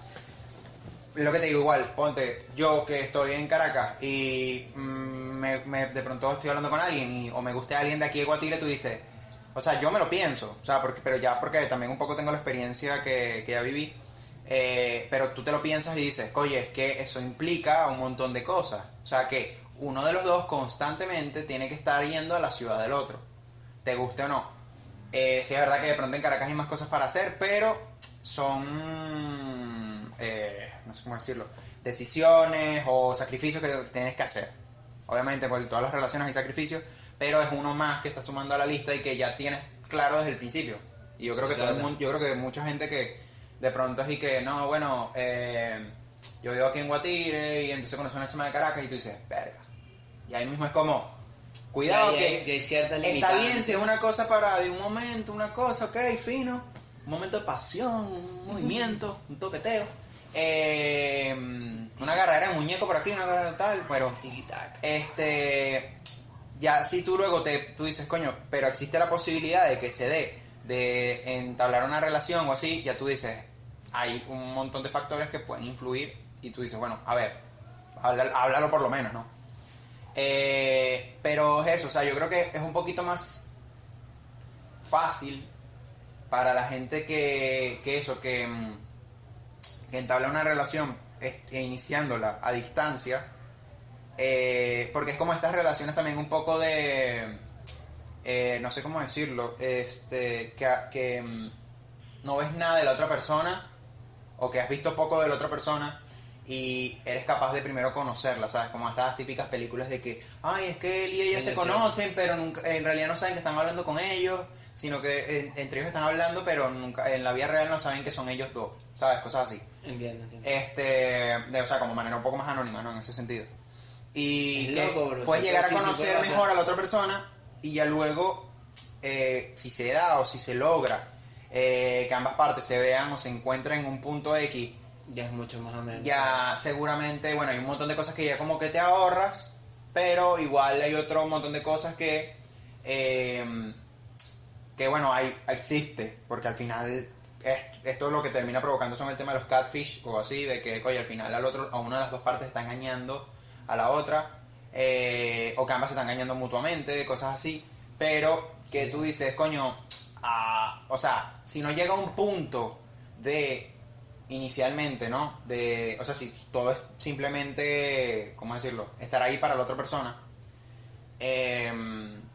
lo que te digo igual, ponte, yo que estoy en Caracas y mm, me, me- de pronto estoy hablando con alguien y, o me guste alguien de aquí de Guatire, tú dices, o sea, yo me lo pienso, o sea, porque, pero ya porque también un poco tengo la experiencia que, que ya viví, eh, pero tú te lo piensas y dices, oye, es que eso implica un montón de cosas, o sea, que uno de los dos constantemente tiene que estar yendo a la ciudad del otro, te guste o no. Eh, sí es verdad que de pronto en Caracas hay más cosas para hacer, pero son, eh, no sé cómo decirlo, decisiones o sacrificios que tienes que hacer. Obviamente, porque en todas las relaciones hay sacrificios, pero es uno más que está sumando a la lista y que ya tienes claro desde el principio. Y yo creo que todo el mundo, yo creo que mucha gente que de pronto es y que, no, bueno, eh, yo vivo aquí en Guatire y entonces conocí a una chama de Caracas y tú dices, verga. Y ahí mismo es como, cuidado Ya- ya- que ya ciertas Está bien si es una cosa para de un momento, una cosa, ok, fino. Un momento de pasión, un movimiento, un toqueteo. Eh, una agarradera de muñeco por aquí, una agarradera tal, pero este ya si tú luego te tú dices coño pero existe la posibilidad de que se dé de entablar una relación o así ya tú dices hay un montón de factores que pueden influir y tú dices bueno a ver háblalo, háblalo por lo menos no Eh, pero es eso o sea yo creo que es un poquito más fácil para la gente que, que eso que, mm, que entabla una relación este, iniciándola a distancia eh, porque es como estas relaciones también un poco de eh, no sé cómo decirlo este que, que mm, no ves nada de la otra persona o que has visto poco de la otra persona y eres capaz de primero conocerla, ¿sabes? Como estas típicas películas de que, ay, es que él y ella se conocen, pero nunca, en realidad no saben que están hablando con ellos, sino que entre ellos están hablando, pero nunca en la vida real no saben que son ellos dos, ¿sabes? Cosas así. Entiendo, entiendo. Este, de, o sea, como manera un poco más anónima, ¿no? En ese sentido. Y Es que loco, bro, puedes llegar a conocer mejor a la otra persona y ya luego, eh, si se da o si se logra eh, que ambas partes se vean o se encuentren en un punto X, Ya es mucho más o menos. ya seguramente, bueno, hay un montón de cosas que ya como que te ahorras, pero igual hay otro montón de cosas que, eh, que bueno, hay, existe, porque al final es, esto es lo que termina provocando son el tema de los catfish o así, de que, oye, al final al otro, a una de las dos partes está engañando a la otra, eh, o que ambas se están engañando mutuamente, cosas así, pero que tú dices, coño, ah, o sea, si no llega a un punto de inicialmente, ¿no? De, o sea, si todo es simplemente, ¿cómo decirlo? Estar ahí para la otra persona. eh,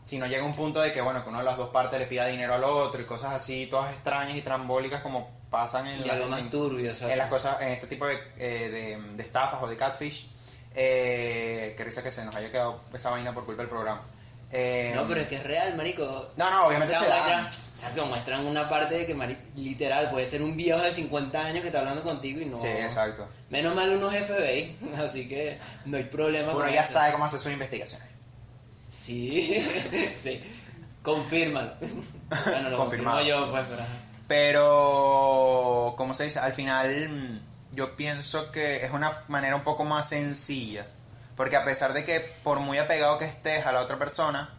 si no llega a un punto de que, bueno, que una de las dos partes le pida dinero al otro y cosas así, todas extrañas y trambólicas como pasan en, la- más en- turbio, ¿sabes? en las cosas, en este tipo de, eh, de, de estafas o de catfish. Eh, qué risa que se nos haya quedado esa vaina por culpa del programa. Eh, No, pero es que es real, marico. No, no, obviamente se da. o sea, que muestran una parte de que, literal, puede ser un viejo de 50 años que está hablando contigo y no... Sí, exacto. Menos mal unos FBI, así que no hay problema Uno con ya eso. sabe cómo hacer sus investigaciones. Sí, sí. Confírmalo. Bueno, lo Confirmado. yo, pues, pero... Pero, ¿cómo se dice? Al final, yo pienso que es una manera un poco más sencilla. Porque a pesar de que por muy apegado que estés a la otra persona,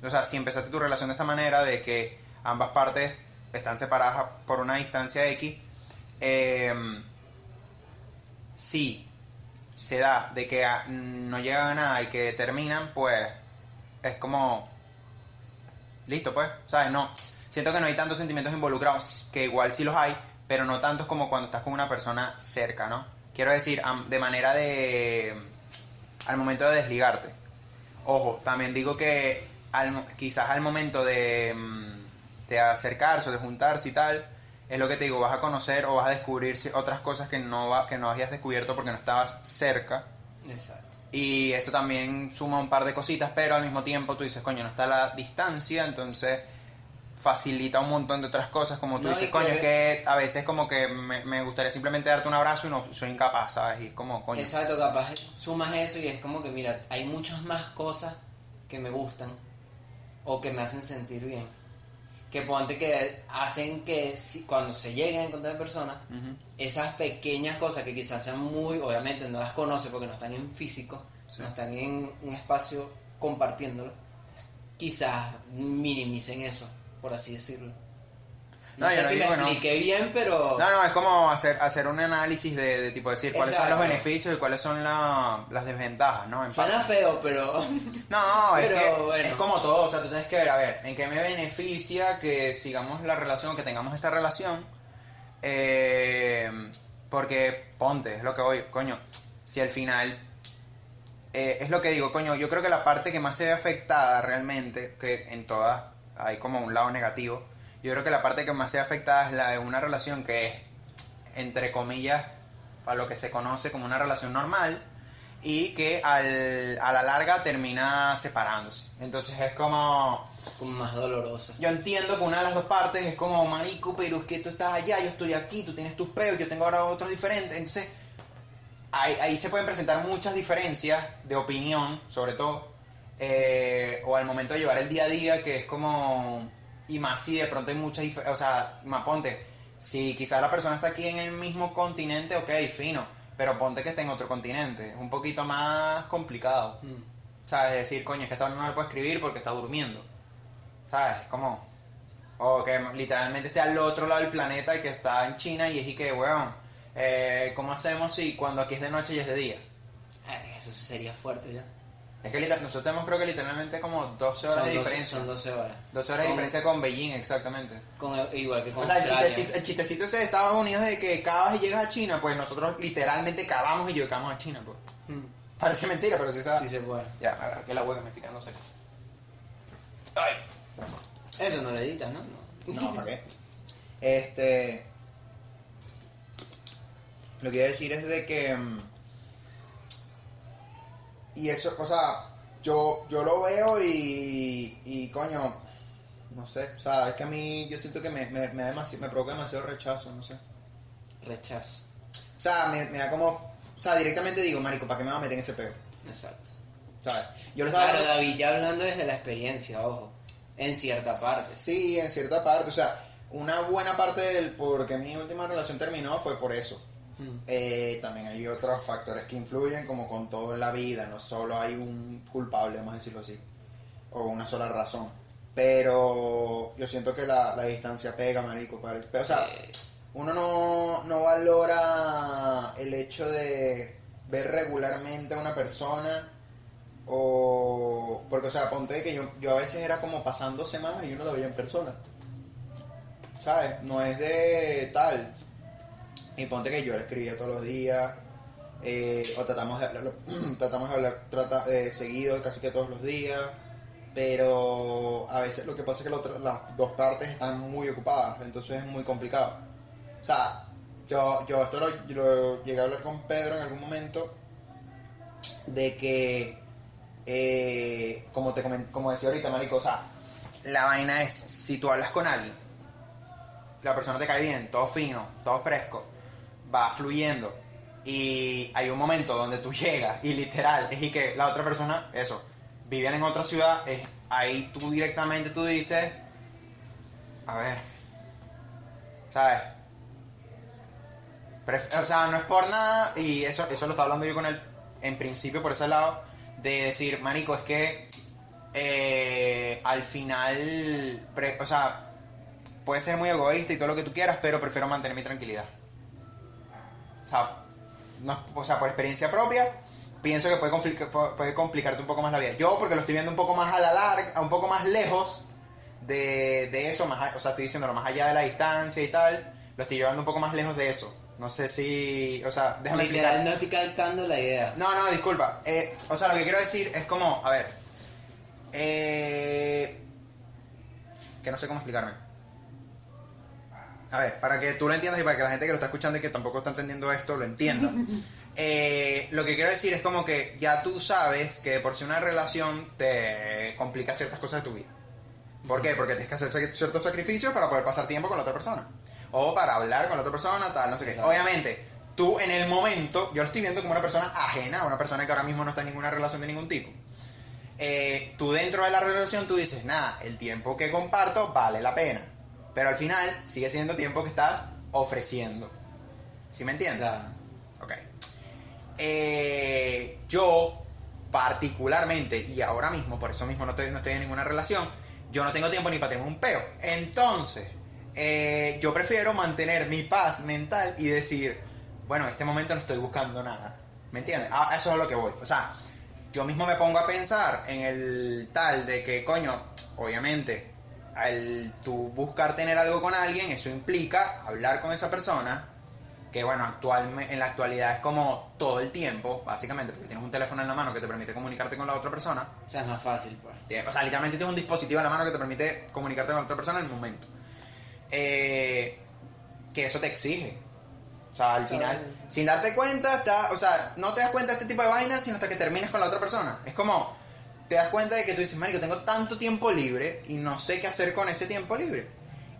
o sea, si empezaste tu relación de esta manera, de que ambas partes están separadas por una distancia X, eh, si se da de que no llegan a nada y que terminan, pues es como listo, pues, ¿sabes? No, siento que no hay tantos sentimientos involucrados, que igual sí los hay, pero no tantos como cuando estás con una persona cerca, ¿no? Quiero decir, de manera de... al momento de desligarte. Ojo, también digo que al quizás al momento de, mm, de acercarse o de juntarse y tal, es lo que te digo, vas a conocer o vas a descubrir otras cosas que no, va, que no habías descubierto porque no estabas cerca. Exacto. Y eso también suma un par de cositas, pero al mismo tiempo tú dices, coño, no está la distancia, entonces facilita un montón de otras cosas, como tú No, dices, coño, que- es que a veces como que me, me gustaría simplemente darte un abrazo y no soy incapaz, ¿sabes? Y es como, coño. Exacto, capaz sumas eso y es como que, mira, hay muchas más cosas que me gustan o que me hacen sentir bien. Que ponte que hacen que si- cuando se lleguen a encontrar en persona, Ujú. esas pequeñas cosas que quizás sean muy, obviamente no las conoce porque no están en físico, Sí. no están en un espacio compartiéndolo, quizás minimicen eso, por así decirlo. No, No, yo sé no si me digo no. expliqué bien, pero... No, no, es como hacer, hacer un análisis de, de tipo decir cuáles son los beneficios y cuáles son la- las desventajas, ¿no? En Suena parte. feo, pero... No, es Pero, que bueno. es como todo, o sea, tú tienes que ver, a ver, en qué me beneficia que sigamos la relación, que tengamos esta relación, eh, porque ponte, es lo que voy, coño, si al final, eh, es lo que digo, coño, yo creo que la parte que más se ve afectada realmente, que en todas hay como un lado negativo, yo creo que la parte que más se afectada es la de una relación que es, entre comillas, a lo que se conoce como una relación normal, y que al, a la larga termina separándose. Entonces es como, como más dolorosa. yo entiendo que una de las dos partes es como, marico, pero es que tú estás allá, yo estoy aquí, tú tienes tus peos, yo tengo ahora otros diferentes. Entonces ahí, ahí se pueden presentar muchas diferencias de opinión, sobre todo, eh, o al momento de llevar el día a día, que es como, y más si de pronto hay muchas o sea, más ponte, si quizás la persona está aquí en el mismo continente, ok, fino, pero ponte que esté en otro continente, es un poquito más complicado. Mm. ¿Sabes? Decir, coño, es que esta no le puedo escribir porque está durmiendo. ¿Sabes? Como. O que literalmente esté al otro lado del planeta y que está en China y es y que, weón, eh, ¿cómo hacemos si cuando aquí es de noche y es de día? Eso sería fuerte ya. Es que literal- nosotros tenemos creo que literalmente como 12 horas Son de 12, diferencia. son 12 horas. 12 horas de diferencia con Beijing, exactamente. Con, igual que con O sea, el chistecito, el chistecito ese de Estados Unidos de que cavas y llegas a China, pues nosotros literalmente cavamos y llegamos a China, pues. Mm. Parece mentira, pero sí sabe. Sí se puede. Ya, a ver, que la hueca me estoy quedando seco. Ay. Eso no lo editas, ¿no? No. No, ¿para qué? Este. Lo que iba a decir es de que. Y eso, o sea, yo, yo lo veo y. Y coño, no sé. O sea, es que a mí yo siento que me, me, me, da demasi- me provoca demasiado rechazo, no sé. Rechazo. O sea, me, me da como. O sea, directamente digo, marico, ¿para qué me va a meter en ese peo? Exacto. ¿Sabes? Yo lo estaba Claro, David ya hablando desde la experiencia, ojo. En cierta parte. Sí, en cierta parte. O sea, una buena parte del por qué mi última relación terminó fue por eso. Mm. Eh, también hay otros factores que influyen, como con todo en la vida, no solo hay un culpable, vamos a decirlo así, o una sola razón. Pero yo siento que la, la distancia pega, marico. parece- Pero, o sea, Eh, uno no, no valora el hecho de ver regularmente a una persona o porque o sea ponte que yo, yo a veces era como pasando semanas y uno lo veía en persona sabes no es de tal y ponte que yo le escribía todos los días eh, o tratamos de hablar tratamos de hablar trata, eh, seguido casi que todos los días pero a veces lo que pasa es que la las dos partes están muy ocupadas entonces es muy complicado. O sea, yo, yo esto lo, llegué a hablar con Pedro en algún momento de que, eh, como, te como decía ahorita, Marico, o sea, la vaina es, si tú hablas con alguien, la persona te cae bien, todo fino, todo fresco, va fluyendo, y hay un momento donde tú llegas y literal, es y que la otra persona, eso, vivían en otra ciudad, es, ahí tú directamente tú dices, a ver, ¿sabes? O sea, no es por nada, y eso, eso lo estaba hablando yo con él en principio por ese lado, de decir, Marico, es que eh, al final, o sea, puede ser muy egoísta y todo lo que tú quieras, pero prefiero mantener mi tranquilidad. O sea, no- o sea por experiencia propia, pienso que puede, complica- puede complicarte un poco más la vida. Yo, porque lo estoy viendo un poco más a la larga, un poco más lejos de, de eso, más, o sea, estoy diciéndolo más allá de la distancia y tal, lo estoy llevando un poco más lejos de eso. No sé si, o sea, déjame explicar. No estoy captando la idea. No, no, disculpa. Eh, o sea, lo que quiero decir es como, a ver, eh, que no sé cómo explicarme. A ver, para que tú lo entiendas y para que la gente que lo está escuchando y que tampoco está entendiendo esto lo entienda. Eh, lo que quiero decir es como que ya tú sabes que por si una relación te complica ciertas cosas de tu vida. ¿Por qué? Porque tienes que hacer ciertos sacrificios para poder pasar tiempo con la otra persona. O para hablar con la otra persona, tal, no sé qué. Exacto. Obviamente, tú en el momento, yo lo estoy viendo como una persona ajena, una persona que ahora mismo no está en ninguna relación de ningún tipo. Eh, tú dentro de la relación, tú dices, nada, el tiempo que comparto vale la pena. Pero al final sigue siendo tiempo que estás ofreciendo. ¿Sí me entiendes? Claro. Ok. Eh, yo, particularmente, y ahora mismo, por eso mismo no estoy, no estoy en ninguna relación, yo no tengo tiempo ni para tener un peo. Entonces, eh, yo prefiero mantener mi paz mental y decir, bueno, en este momento no estoy buscando nada. ¿Me entiendes? A a eso es a lo que voy. O sea, yo mismo me pongo a pensar en el tal de que, coño, obviamente, al tú buscar tener algo con alguien, eso implica hablar con esa persona, que bueno, actualmente, en la actualidad es como todo el tiempo, básicamente, porque tienes un teléfono en la mano que te permite comunicarte con la otra persona. O sea, es más fácil, pues. Tienes- O sea, literalmente tienes un dispositivo en la mano que te permite comunicarte con la otra persona en el momento. Eh, que eso te exige. O sea, al Claro. final, sin darte cuenta, está, o sea, no te das cuenta de este tipo de vainas sino hasta que termines con la otra persona. Es como, te das cuenta de que tú dices, marico, tengo tanto tiempo libre y no sé qué hacer con ese tiempo libre.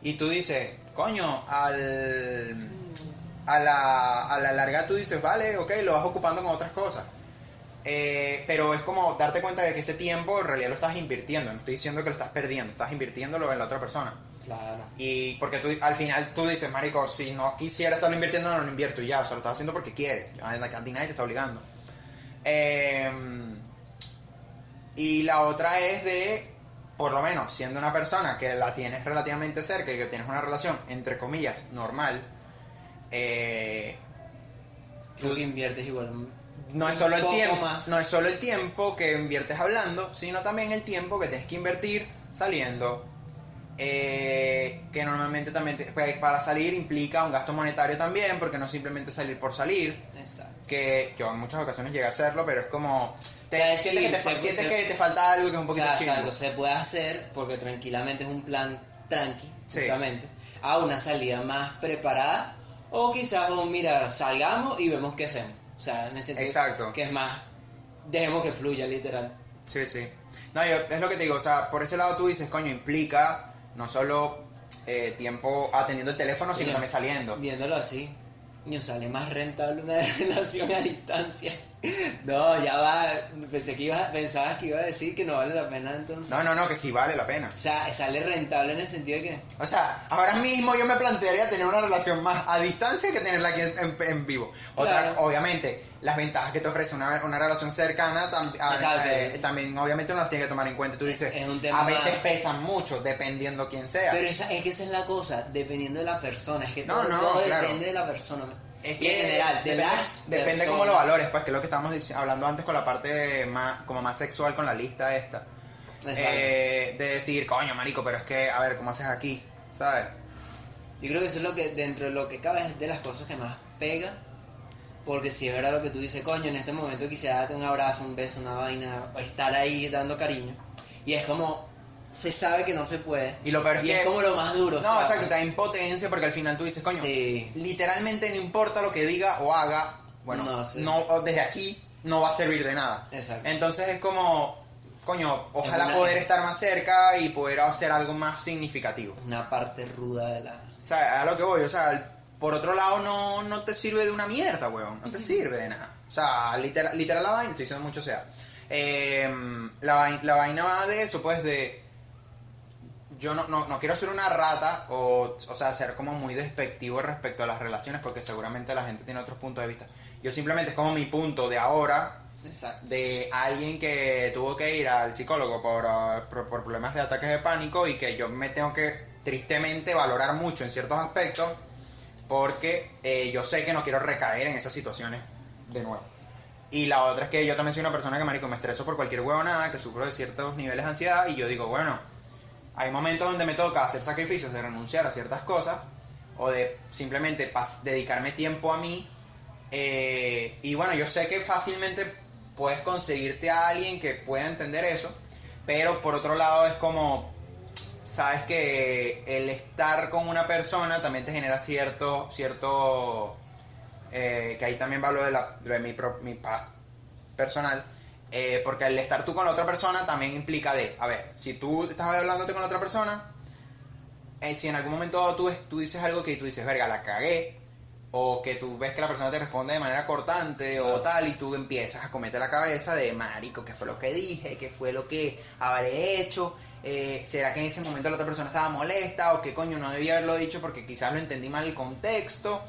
Y tú dices, coño, al, a, la, a la larga tú dices, vale, ok, lo vas ocupando con otras cosas. Eh, pero es como darte cuenta de que ese tiempo en realidad lo estás invirtiendo. No estoy diciendo que lo estás perdiendo, estás invirtiéndolo en la otra persona. Claro. Y porque tú al final tú dices, marico, si no quisiera estarlo invirtiendo, no lo invierto y ya. O sea, lo estás haciendo porque quieres. Nadie te está obligando. Eh, y la otra es de, por lo menos, siendo una persona que la tienes relativamente cerca y que tienes una relación, entre comillas, normal, eh, Creo que inviertes igual. no es solo el tiempo más. no es solo el tiempo que inviertes hablando sino también el tiempo que tienes que invertir saliendo eh, que normalmente también te- pues, para salir implica un gasto monetario también porque no simplemente salir por salir Exacto. que yo en muchas ocasiones llegué a hacerlo pero es como te, O sea, sientes, sí, que te, se- sientes se- que te falta algo que es un O poquito sea, chino exacto, se puede hacer porque tranquilamente es un plan tranqui, Sí. justamente, a una salida más preparada O quizás, oh, mira, salgamos y vemos qué hacemos. O sea, en ese sentido Exacto. que es más, dejemos que fluya, literal. Sí, sí. No, yo, es lo que te digo, o sea, por ese lado tú dices, coño, implica no solo eh, tiempo atendiendo el teléfono, sino también saliendo. Viéndolo así, coño, sale más rentable una relación a distancia. No, ya va, pensé que ibas, pensabas que iba a decir que no vale la pena entonces. No, no, no, que sí vale la pena. O sea, sale rentable en el sentido de que... O sea, ahora mismo yo me plantearía tener una relación más a distancia que tenerla aquí en, en- vivo. Otra, Claro. obviamente, las ventajas que te ofrece una, una relación cercana tam- a- Exacto. eh, también, obviamente, uno las tiene que tomar en cuenta. Tú dices, Es un tema a veces más- pesan mucho, dependiendo quién sea. Pero esa, es que esa es la cosa, dependiendo de la persona, es que No, todo, no, todo claro. depende de la persona. Es Y en general, de depende, las depende cómo lo valores, pues que es lo que estábamos hablando antes con la parte más, como más sexual con la lista esta. Eh, de decir, coño, marico, pero es que, a ver, ¿cómo haces aquí? ¿Sabes? Yo creo que eso es lo que, dentro de lo que cabe, es de las cosas que más pega. Porque si es verdad lo que tú dices, coño, en este momento quisiera darte un abrazo, un beso, una vaina, o estar ahí dando cariño. Y es como, se sabe que no se puede. Y lo peor es y que- es como lo más duro. No, exacto, te da impotencia porque al final tú dices, coño, Sí. literalmente no importa lo que diga o haga, bueno, No, sí. desde aquí no va a servir de nada. Exacto. Entonces es como, coño, ojalá poder estar más cerca y poder hacer algo más significativo. Una parte ruda de la... O sea, a lo que voy, o sea, por otro lado no, no te sirve de una mierda, weón, no te sirve de nada. O sea, literal, literal la vaina, estoy diciendo mucho sea. Eh, la, la vaina va de eso, pues de... Yo no, no, no quiero ser una rata o, o sea, ser como muy despectivo respecto a las relaciones porque seguramente la gente tiene otros puntos de vista. Yo simplemente es como mi punto de ahora Exacto. de alguien que tuvo que ir al psicólogo por, por, por problemas de ataques de pánico y que yo me tengo que tristemente valorar mucho en ciertos aspectos porque eh, yo sé que no quiero recaer en esas situaciones de nuevo. Y la otra es que yo también soy una persona que, marico, me estreso por cualquier huevonada, que sufro de ciertos niveles de ansiedad y yo digo, bueno, hay momentos donde me toca hacer sacrificios de renunciar a ciertas cosas o de simplemente dedicarme tiempo a mí. eh, y bueno, yo sé que fácilmente puedes conseguirte a alguien que pueda entender eso, pero por otro lado es como, sabes que el estar con una persona también te genera cierto, cierto, eh, que ahí también hablo de, de mi, personal, eh, porque el estar tú con la otra persona también implica de, a ver, si tú estás hablándote con la otra persona, eh, si en algún momento dado tú, tú dices algo que tú dices, verga, la cagué, o que tú ves que la persona te responde de manera cortante o tal, y tú empiezas a cometer la cabeza de, marico, ¿qué fue lo que dije? ¿Qué fue lo que habré hecho? Eh, ¿Será que en ese momento la otra persona estaba molesta? ¿O qué coño no debía haberlo dicho porque quizás lo entendí mal el contexto?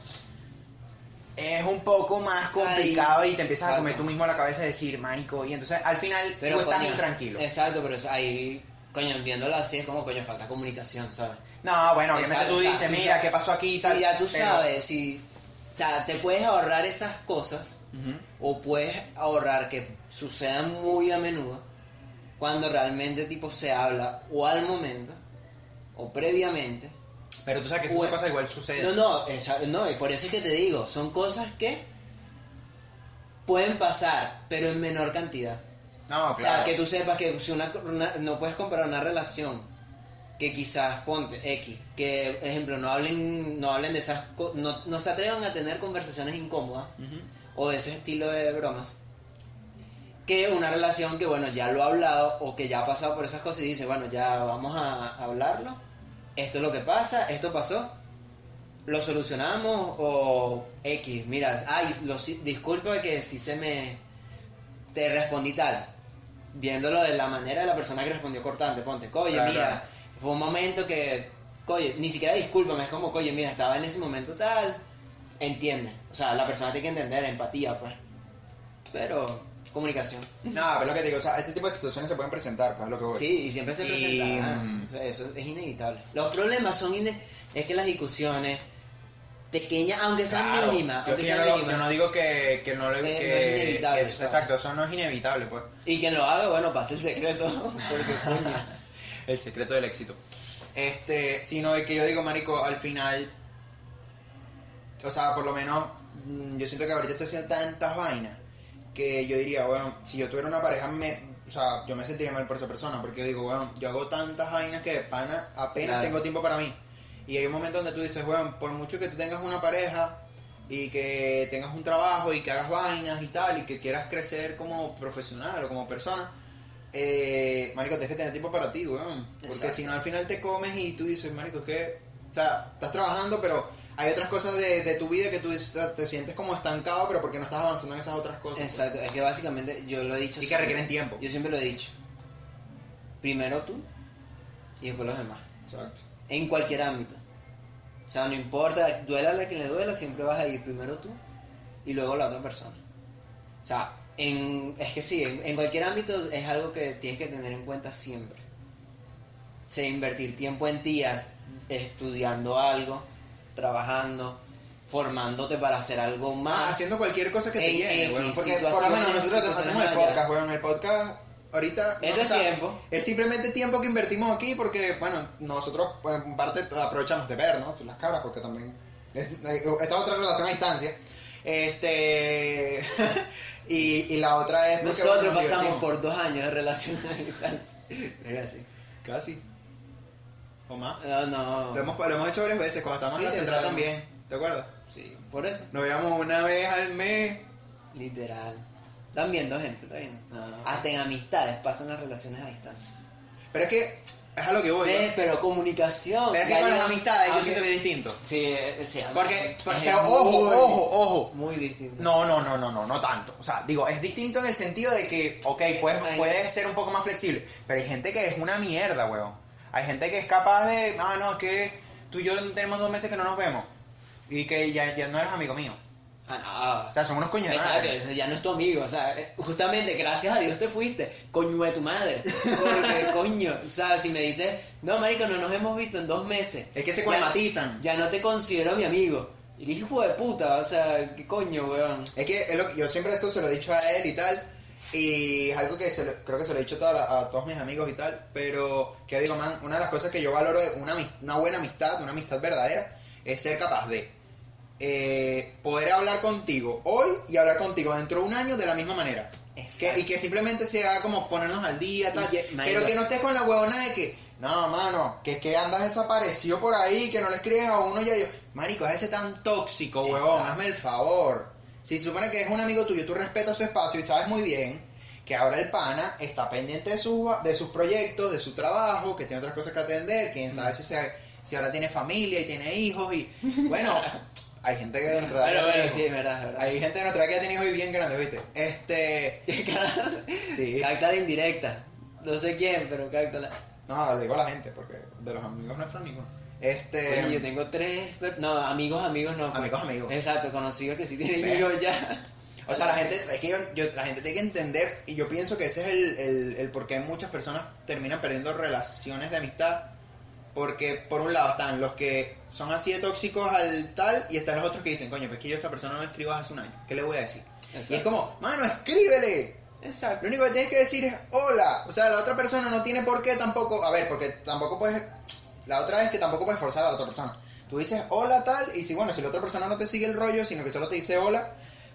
Es un poco más complicado y te empiezas a comer tú mismo la cabeza y decir, marico, y entonces al final Pero tú estás coño, intranquilo. Exacto, pero ahí, coño, viéndolo así es como, coño, falta comunicación, ¿sabes? No, bueno, obviamente Exacto, tú dices, mira, ¿qué pasó aquí? y Sí, tal, ya tú pero- sabes, si, o sea, te puedes ahorrar esas cosas o puedes ahorrar que sucedan muy a menudo cuando realmente tipo se habla o al momento o previamente. Pero tú sabes que esas Bueno. cosas igual suceden. No, no, esa- no, y por eso es que te digo, son cosas que pueden pasar, pero en menor cantidad. No, O claro. sea, que tú sepas que si una, una- no puedes comparar una relación que quizás ponte X, que ejemplo no hablen no hablen de esas no, no se atrevan a tener conversaciones incómodas Ujú. o de ese estilo de bromas que una relación que bueno ya lo ha hablado o que ya ha pasado por esas cosas y dice bueno ya vamos a hablarlo esto es lo que pasa esto pasó lo solucionamos o X mira ay lo, disculpa que si se me te respondí tal. Viéndolo de la manera de la persona que respondió cortante ponte coye Claro. mira fue un momento que coye ni siquiera discúlpame es como coye mira estaba en ese momento tal entiende o sea la persona tiene que entender empatía pues. Pero comunicación No, pero lo que te digo, o sea, este tipo de situaciones se pueden presentar, pues es lo que voy. sí y siempre se Y, presenta mm, eso es inevitable los problemas son ine- es que las discusiones pequeñas aunque sean Claro. mínimas Yo, aunque yo sean no, mínimas yo no digo que, que no lo Eh, no es que, inevitable, que es- sea. Exacto, eso no es inevitable, pues. y quien lo haga bueno pase el secreto porque coño El secreto del éxito. Este, sino de que yo digo, marico, al final, o sea, por lo menos, mm, yo siento que ahorita estoy haciendo tantas vainas que yo diría, bueno, si yo tuviera una pareja, me, o sea, yo me sentiría mal por esa persona, porque yo digo, bueno, yo hago tantas vainas que de pana apenas Claro. tengo tiempo para mí. Y hay un momento donde tú dices, weón, por mucho que tú tengas una pareja y que tengas un trabajo y que hagas vainas y tal, y que quieras crecer como profesional o como persona, eh, marico, tienes que tener tiempo para ti, weón. Porque si no, al final te comes y tú dices, marico, es que, o sea, estás trabajando, pero hay otras cosas de, de tu vida que tú te sientes como estancado, pero porque no estás avanzando en esas otras cosas. pues. Exacto, es que básicamente yo lo he dicho Y que requieren tiempo. Yo siempre lo he dicho. Primero tú y después los demás. Exacto. En cualquier ámbito. O sea, no importa, duela a la que le duela, siempre vas a ir primero tú y luego la otra persona. O sea, en, es que sí, en, en cualquier ámbito es algo que tienes que tener en cuenta siempre. O sea, invertir tiempo en ti, estudiando algo, trabajando, formándote para hacer algo Ah, más. haciendo cualquier cosa que te En llene, weón. Porque por lo menos nosotros hacemos el podcast, weón. El podcast ahorita... No, es o sea, tiempo. Es simplemente tiempo que invertimos aquí porque, bueno, nosotros pues, en parte aprovechamos de ver, ¿no? Las caras porque también... es- Esta otra relación a distancia. Este... y, y la otra es... Nosotros bueno, nos pasamos divertimos. por dos años de relación a distancia. Era así. Casi. O más. No, no. Lo hemos, lo hemos hecho varias veces, cuando estábamos en la Sí, central exacto. también. ¿Te acuerdas? Sí, por eso. Nos veíamos una vez al mes. Literal. Están viendo gente, está viendo. Ah. Hasta en amistades pasan las relaciones a distancia. Pero es que es a lo que voy. ¿no? Ve, pero comunicación. Pero es que ya con las amistades yo aunque- siento que es distinto. Sí, eh, sí. Porque, es pero muy- ojo, ojo, ojo. Muy distinto. No, no, no, no, no, no tanto. O sea, digo, es distinto en el sentido de que, ok, puedes, puedes ser un poco más flexible, pero hay gente que es una mierda, weón. Hay gente que es capaz de, ah, no, es que tú y yo tenemos dos meses que no nos vemos y que ya, ya no eres amigo mío. Ah, O sea, son unos coños. Exacto, ya no es tu amigo, o sea, eh, justamente gracias a Dios te fuiste, coño de tu madre, porque coño, o sea, si me dices, no marico, no nos hemos visto en dos meses, Es que se Ya- colmatizan. ya no te considero mi amigo, y dije, hijo de puta, o sea, qué coño, weón, Es que es lo que- yo siempre esto se lo he dicho a él y tal, y es algo que se lo- creo que se lo he dicho a, la- a todos mis amigos y tal, pero que digo, man, una de las cosas que yo valoro de una, una buena amistad, una amistad verdadera, es ser capaz de eh, poder hablar contigo hoy y hablar contigo dentro de un año de la misma manera. Que, y que simplemente sea como ponernos al día, tal, Y que- pero que no estés con la huevona de que, no, mano, que es que andas desaparecido por ahí, que no le escribes a uno ya yo, marico, es ese tan tóxico, huevón, Exacto. hazme el favor. Si se supone que es un amigo tuyo, tú respetas su espacio y sabes muy bien que ahora el pana está pendiente de, su, de sus proyectos, de su trabajo, que tiene otras cosas que atender, quién sabe si, se- si ahora tiene familia y tiene hijos y, bueno, hay gente que de nuestra edad bueno, sí, verdad, verdad. Hay gente de nuestra edad que ya tiene hijos bien grandes, ¿viste? Este, sí. Cáctala indirecta, no sé quién, pero cáctala. No, le digo a la gente, porque de los amigos nuestros ninguno. Este. Yo tengo tres, per- no, amigos, amigos no. pues. Amigos, amigos. Exaco, conocidos que sí tienen Ve. hijos ya. O sea, la gente, es que yo, yo- la gente tiene que entender, y yo pienso que ese es el, el, el por qué muchas personas terminan perdiendo relaciones de amistad. Porque por un lado están los que son así de tóxicos al tal, y están los otros que dicen, coño, pues que yo a esa persona no le escribo hace un año, ¿qué le voy a decir? Y es Exacto. como, mano, escríbele. Exacto. Lo único que tienes que decir es hola. O sea, la otra persona no tiene por qué tampoco. A ver, porque tampoco puedes. La otra es que tampoco puedes forzar a la otra persona. Tú dices hola tal, y si bueno, si la otra persona no te sigue el rollo, sino que solo te dice hola,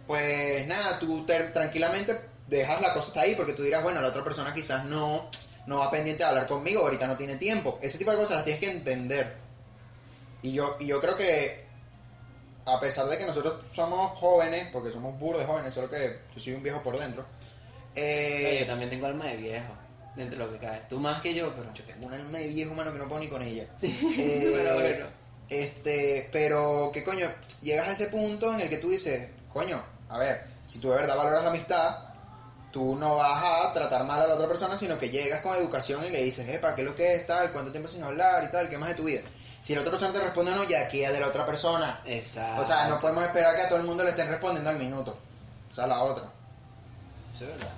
pues nada, tú te- tranquilamente dejas la cosa hasta ahí, porque tú dirás, bueno, la otra persona quizás no, no va pendiente de hablar conmigo, ahorita no tiene tiempo. Ese tipo de cosas las tienes que entender. Y yo, y yo creo que a pesar de que nosotros somos jóvenes, porque somos burdes jóvenes, solo que yo soy un viejo por dentro. eh, yo también tengo alma de viejo, dentro de lo que cae. Tú más que yo, pero... yo tengo un alma de viejo, mano, que no puedo ni con ella. Pero Eh, bueno. Este, pero, ¿qué coño? Llegas a ese punto en el que tú dices, coño, a ver, si tú de verdad valoras la amistad, tú no vas a tratar mal a la otra persona, sino que llegas con educación y le dices, epa, ¿qué es lo que es tal? ¿Cuánto tiempo sin hablar y tal? ¿Qué más de tu vida? Si la otra persona te responde no, ya queda de la otra persona. Exacto. O sea, no podemos esperar que a todo el mundo le estén respondiendo al minuto. O sea, la otra. Es verdad.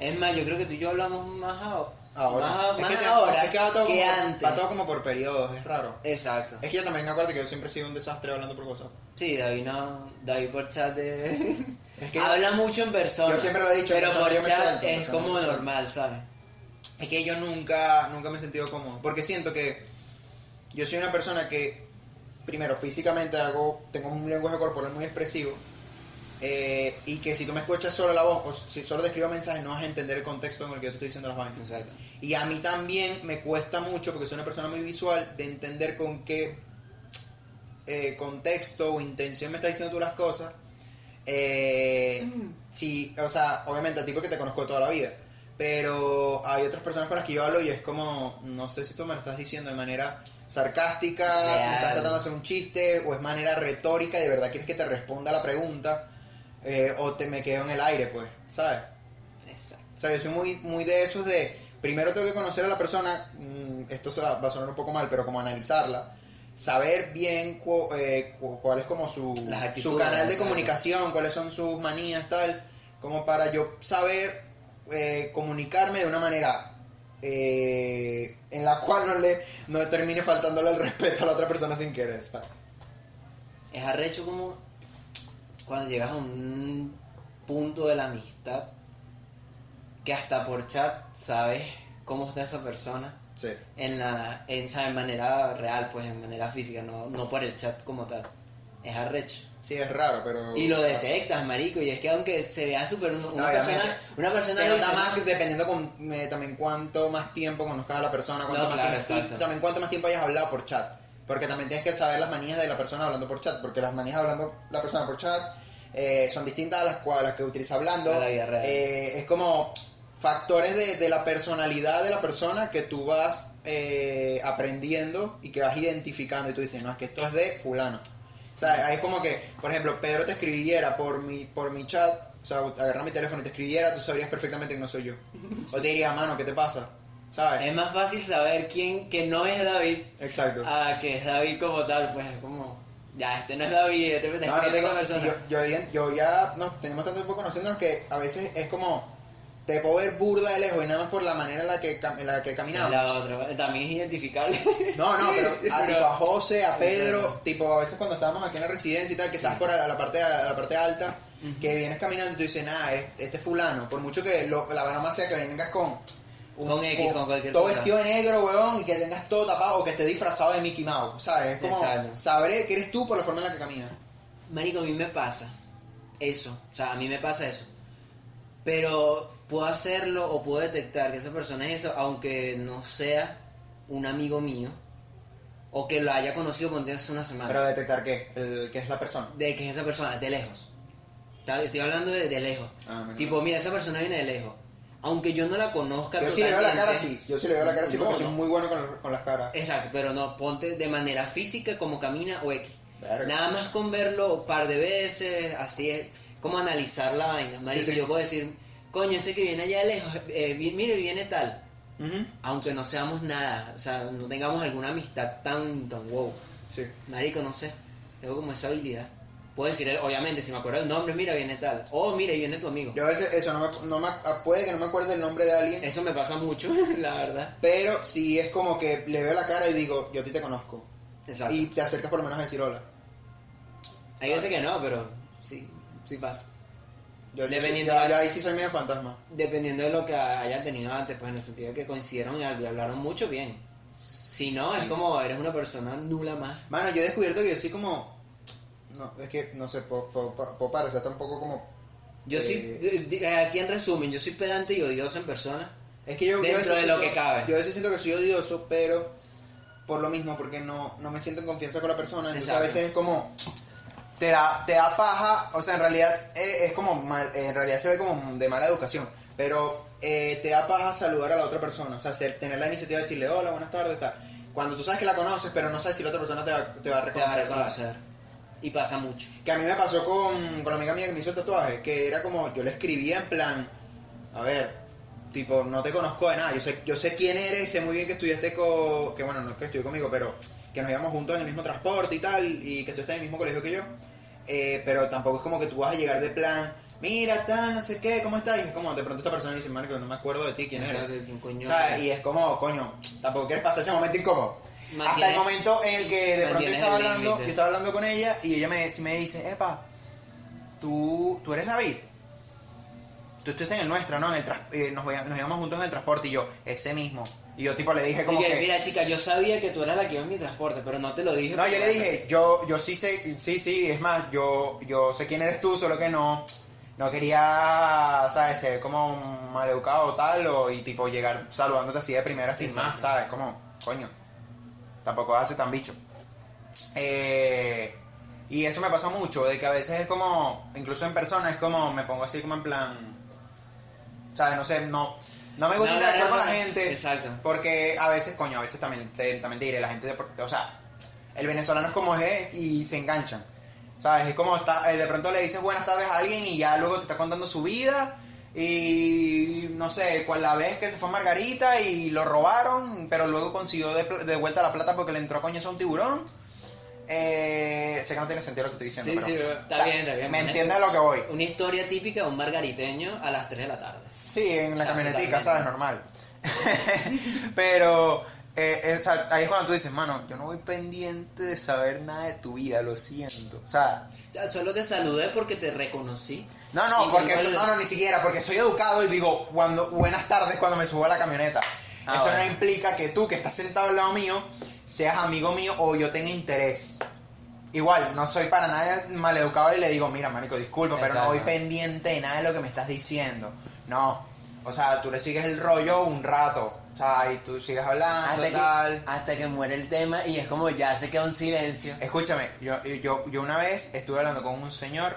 Es más, yo creo que tú y yo hablamos más ahora. Ahora. Más, es más que, ahora es que va todo, que como, antes. va todo como por periodos, es raro. Exacto. Es que yo también me acuerdo que yo siempre he sido un desastre hablando por WhatsApp. Sí, David no... David por chat de... Es que Habla mucho en persona. Yo siempre lo he dicho, Pero persona por chat suelto, es persona como normal, ¿sabes? Es que yo nunca, nunca me he sentido cómodo. Porque siento que yo soy una persona que, primero, físicamente hago, tengo un lenguaje corporal muy expresivo. Eh, y que si tú me escuchas solo la voz o si solo te escribo mensajes no vas a entender el contexto en el que yo te estoy diciendo las vainas. Exacto. Y a mí también me cuesta mucho, porque soy una persona muy visual, de entender con qué eh, contexto o intención me estás diciendo tú las cosas. Eh, sí, o sea, obviamente a ti porque te conozco toda la vida. Pero hay otras personas con las que yo hablo y es como, no sé si tú me lo estás diciendo de manera sarcástica, me estás tratando de hacer un chiste, o es manera retórica y de verdad quieres que te responda la pregunta, eh, o te me quedo en el aire, pues, ¿sabes? Exacto. O sea, yo soy muy, muy de esos de, primero tengo que conocer a la persona, mm, esto se va, va a sonar un poco mal, pero como analizarla, saber bien cu- eh, cu- cuál es como su, su canal de comunicación, cuáles son sus manías, tal, como para yo saber eh, comunicarme de una manera eh, en la cual no le no termine faltándole el respeto a la otra persona sin querer, ¿sabes? Es arrecho como cuando llegas a un punto de la amistad que hasta por chat sabes cómo está esa persona Sí. en la en, ¿sabes? manera real, pues en manera física, no, no por el chat como tal. Es arrecho. Sí, es raro, pero... Y lo detectas, marico, y es que aunque se vea súper una, una persona, una persona se nota más dependiendo con, eh, también cuánto más tiempo conozcas a la persona, cuánto No, más claro, tiempo, y también cuánto más tiempo hayas hablado por chat. Porque también tienes que saber las manías de la persona hablando por chat, porque las manías hablando la persona por chat eh, son distintas a las, a las que utiliza hablando. La. Eh, es como factores de, de la personalidad de la persona que tú vas eh, aprendiendo y que vas identificando y tú dices, no, es que esto es de fulano. O sea, ahí es como que, por ejemplo, Pedro te escribiera por mi, por mi chat, o sea, agarra mi teléfono y te escribiera, tú sabrías perfectamente que no soy yo. O te diría, mano, ¿qué te pasa? ¿Sabes? Es más fácil saber quién que no es David Exacto. a que es David como tal, pues es como, ya, este no es David, este me No, no tengo- sí, persona. yo, yo, ya- yo ya nos tenemos tanto tiempo conociéndonos que a veces es como te puedo ver burda de lejos y nada más por la manera en la que, en la que es caminamos. la otra, también es identificable. No, no, pero a, Pero- tipo a José, a Pedro, tipo a veces cuando estábamos aquí en la residencia y tal, que estás por la parte la parte alta, que vienes caminando y tú dices, nada, es- este fulano, por mucho que lo- la broma sea que vengas con Con X, con cualquier todo cosa. vestido de negro, weón, y que tengas todo tapado o que esté disfrazado de Mickey Mouse, ¿sabes? Es como Exacto. sabré que eres tú por la forma en la que caminas. Marico, a mí me pasa eso, o sea, a mí me pasa eso. Pero puedo hacerlo o puedo detectar que esa persona es eso, aunque no sea un amigo mío o que lo haya conocido por hace una semana. Pero detectar qué, el, que es la persona. de que es esa persona, de lejos. Estoy hablando de, de lejos. Ah, tipo, mira, esa persona viene de lejos. Aunque yo no la conozca Yo sí le veo la cara así, yo sí le veo la cara así No, porque soy no. muy bueno con, con las caras. Exacto, pero no, ponte de manera física como camina o X. Verga. Nada más con verlo un par de veces, así es, como analizar la vaina. Marico, Sí, sí. yo puedo decir, coño, ese que viene allá de lejos, eh, mire, viene tal. Aunque no seamos nada, o sea, no tengamos alguna amistad tan, tan wow. Sí. Marico, no sé, tengo como esa habilidad. Puedo decir, obviamente, si me acuerdo el nombre, mira, viene tal. Oh, mira, viene tu amigo. Yo a veces eso no me, no me- ah, puede que no me acuerde el nombre de alguien, Eso me pasa mucho, la verdad. pero sí es como que le veo la cara y digo, yo a ti te conozco. Exacto. Y te acercas por lo menos a decir hola. Hay veces que no, pero sí, sí pasa. Yo, Dependiendo yo- yo ahí sí soy medio fantasma. Dependiendo de lo que hayan tenido antes, pues en el sentido de que coincidieron y hablaron mucho bien. Si no, es como eres una persona nula más. Mano, yo he descubierto que yo sí como... No, es que, no sé, puedo, puedo- puedo parecer tampoco como... Yo Eh, soy, di- di- aquí en resumen, yo soy pedante y odioso en persona. Es que yo, Dentro de lo siento- que cabe. Yo a veces siento que soy odioso, pero por lo mismo, porque no, no me siento en confianza con la persona. Entonces a veces es como. Te da, te da paja, o sea, en realidad eh, es como mal, en realidad se ve como de mala educación, pero eh, te da paja saludar a la otra persona, o sea, tener la iniciativa de decirle hola, buenas tardes, tal. Cuando tú sabes que la conoces, pero no sabes si la otra persona te va, te va a Te va a reconocer. Y pasa mucho. Que a mí me pasó con, con la amiga mía que me hizo el tatuaje, que era como, yo le escribía en plan, a ver, tipo, no te conozco de nada, yo sé, yo sé quién eres, sé muy bien que estudiaste con, que bueno, no es que estudió conmigo, pero que nos íbamos juntos en el mismo transporte y tal, y que tú estás en el mismo colegio que yo, eh, pero tampoco es como que tú vas a llegar de plan, mira, tal, no sé qué, ¿cómo estás? Y es como, de pronto esta persona dice, Marco, no me acuerdo de ti, ¿quién eres? y es como, coño, tampoco quieres pasar ese momento incómodo. Hasta el momento en el que de pronto yo estaba hablando, yo estaba hablando con ella y ella me, me dice, epa, tú, tú eres David. Tú estás en el nuestro, ¿no? En el eh, nos, nos íbamos juntos en el transporte y yo, ese mismo. Y yo tipo le dije como que... mira chica, yo sabía que tú eras la que iba en mi transporte, pero no te lo dije. No, yo le dije, yo, yo sí sé, sí, sí, es más, yo, yo sé quién eres tú, solo que no, no quería, ¿sabes? Ser como maleducado o tal, o, y tipo llegar saludándote así de primera sin Exacto. más, ¿sabes? Como, coño, tampoco hace tan bicho. Eh, y eso me pasa mucho, de que a veces es como, incluso en persona, es como, me pongo así como en plan, ¿sabes? No sé, no, no me gusta No, interactuar no, con la gente. Exacto. Porque a veces, coño, a veces también te, también te diré, la gente, de, o sea, el venezolano es como es y se enganchan. ¿Sabes? Es como está, eh, de pronto le dices buenas tardes a alguien y ya luego te está contando su vida. Y no sé, cuál la vez que se fue a Margarita y lo robaron, pero luego consiguió de, de vuelta la plata porque le entró coño a un tiburón. Eh, sé que no tiene sentido lo que estoy diciendo, Sí, pero. sí, pero está o sea, bien, está bien. Me entiendes a lo que voy. Una historia típica de un margariteño a las 3 de la tarde. Sí, en la O sea, camionetica. ¿sabes? Normal. Pero, eh, eh, o sea, ahí es cuando tú dices, mano, yo no voy pendiente de saber nada de tu vida, lo siento. O sea, O sea, solo te saludé porque te reconocí. No, no, porque igual- no, no, ni siquiera, porque soy educado y digo, cuando, buenas tardes cuando me subo a la camioneta. Ah, eso no implica que tú, que estás sentado al lado mío, seas amigo mío o yo tenga interés. Igual, no soy para nada maleducado y le digo, mira, marico, disculpa, pero no voy pendiente de nada de lo que me estás diciendo. No, o sea, tú le sigues el rollo un rato, o sea, y tú sigues hablando, Hasta que, tal. hasta que muere el tema y es como ya se queda un silencio. Escúchame, yo, yo, yo una vez estuve hablando con un señor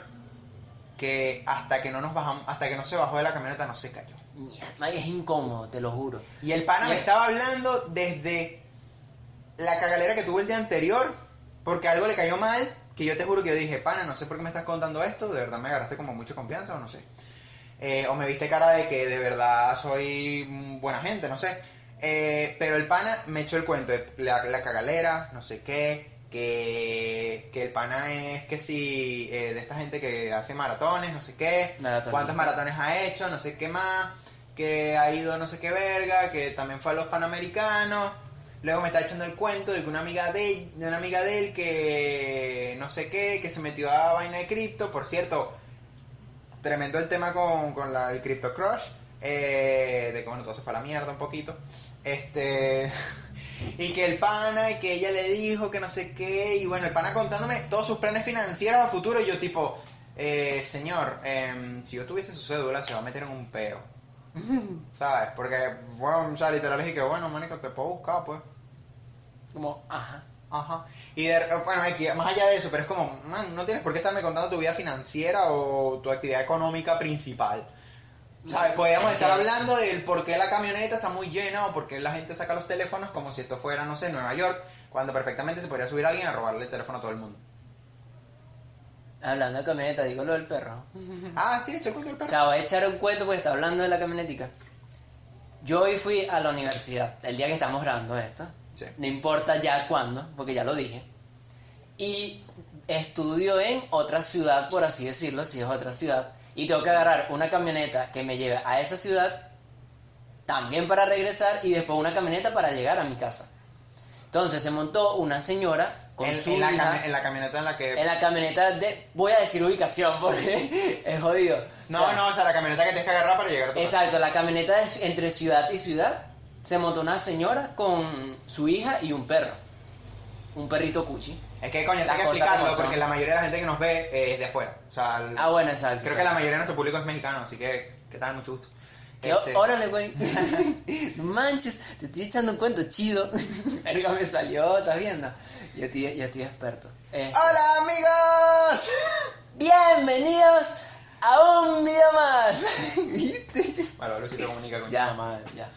que hasta que no nos bajamos, hasta que no se bajó de la camioneta no se cayó. Ay, Es incómodo, te lo juro. Y el pana me estaba hablando desde la cagalera que tuve el día anterior, porque algo le cayó mal, que yo te juro que yo dije, pana, no sé por qué me estás contando esto, de verdad me agarraste como mucha confianza o no sé. Eh, o me viste cara de que de verdad soy buena gente, no sé. Eh, pero el pana me echó el cuento de la, la cagalera, no sé qué, que, que el pana es que si eh, de esta gente que hace maratones, no sé qué, Maratonista. cuántos maratones ha hecho, no sé qué más, que ha ido no sé qué verga, que también fue a los Panamericanos. Luego me está echando el cuento de que una amiga de, de una amiga de él que no sé qué, que se metió a vaina de cripto, por cierto, tremendo el tema con, con la, el Crypto Crush, eh, de que bueno, todo se fue a la mierda un poquito. Este. Y que el pana, y que ella le dijo que no sé qué, y bueno, el pana contándome todos sus planes financieros a futuro, y yo tipo, eh, señor, em, si yo tuviese su cédula, se va a meter en un peo. ¿Sabes? Porque, bueno, o sea, literal es que, bueno, manico, te puedo buscar, pues. Como, ajá. Ajá. Y de, bueno, aquí, más allá de eso, pero es como, man, no tienes por qué estarme contando tu vida financiera o tu actividad económica principal. ¿Sabes? Podríamos estar hablando del por qué la camioneta está muy llena o por qué la gente saca los teléfonos como si esto fuera, no sé, Nueva York, cuando perfectamente se podría subir alguien a robarle el teléfono a todo el mundo. Hablando de camioneta, digo lo del perro. Ah, sí, echa el cuento del O perro. sea, voy a echar un cuento porque está hablando de la camionetica. Yo hoy fui a la universidad, el día que estamos grabando esto. Sí. No importa ya cuándo, porque ya lo dije. Y estudio en otra ciudad, por así decirlo, si es otra ciudad. Y tengo que agarrar una camioneta que me lleve a esa ciudad, también para regresar, y después una camioneta para llegar a mi casa. Entonces se montó una señora con En, su en la hija en la camioneta en la que... en la camioneta de... Voy a decir ubicación porque es jodido. No, O sea, no, o sea, la camioneta que tienes que agarrar para llegar a tu casa. Exacto, la camioneta es entre ciudad y ciudad. Se montó una señora con su hija y un perro. Un perrito cuchi. Es que, coño, tengo que explicarlo porque la mayoría de la gente que nos ve eh, es de afuera. O sea, el- Ah, bueno, exacto. creo que la mayoría de nuestro público es mexicano, así que, ¿qué tal? Mucho gusto. Que, Este, Órale, güey. no manches, te estoy echando un cuento chido. Verga, me salió, ¿estás viendo? Yo estoy, yo estoy experto. Este, ¡Hola, amigos! Bienvenidos a un video más. ¿Viste? Bueno, Luisito comunica con Ya, madre, ya.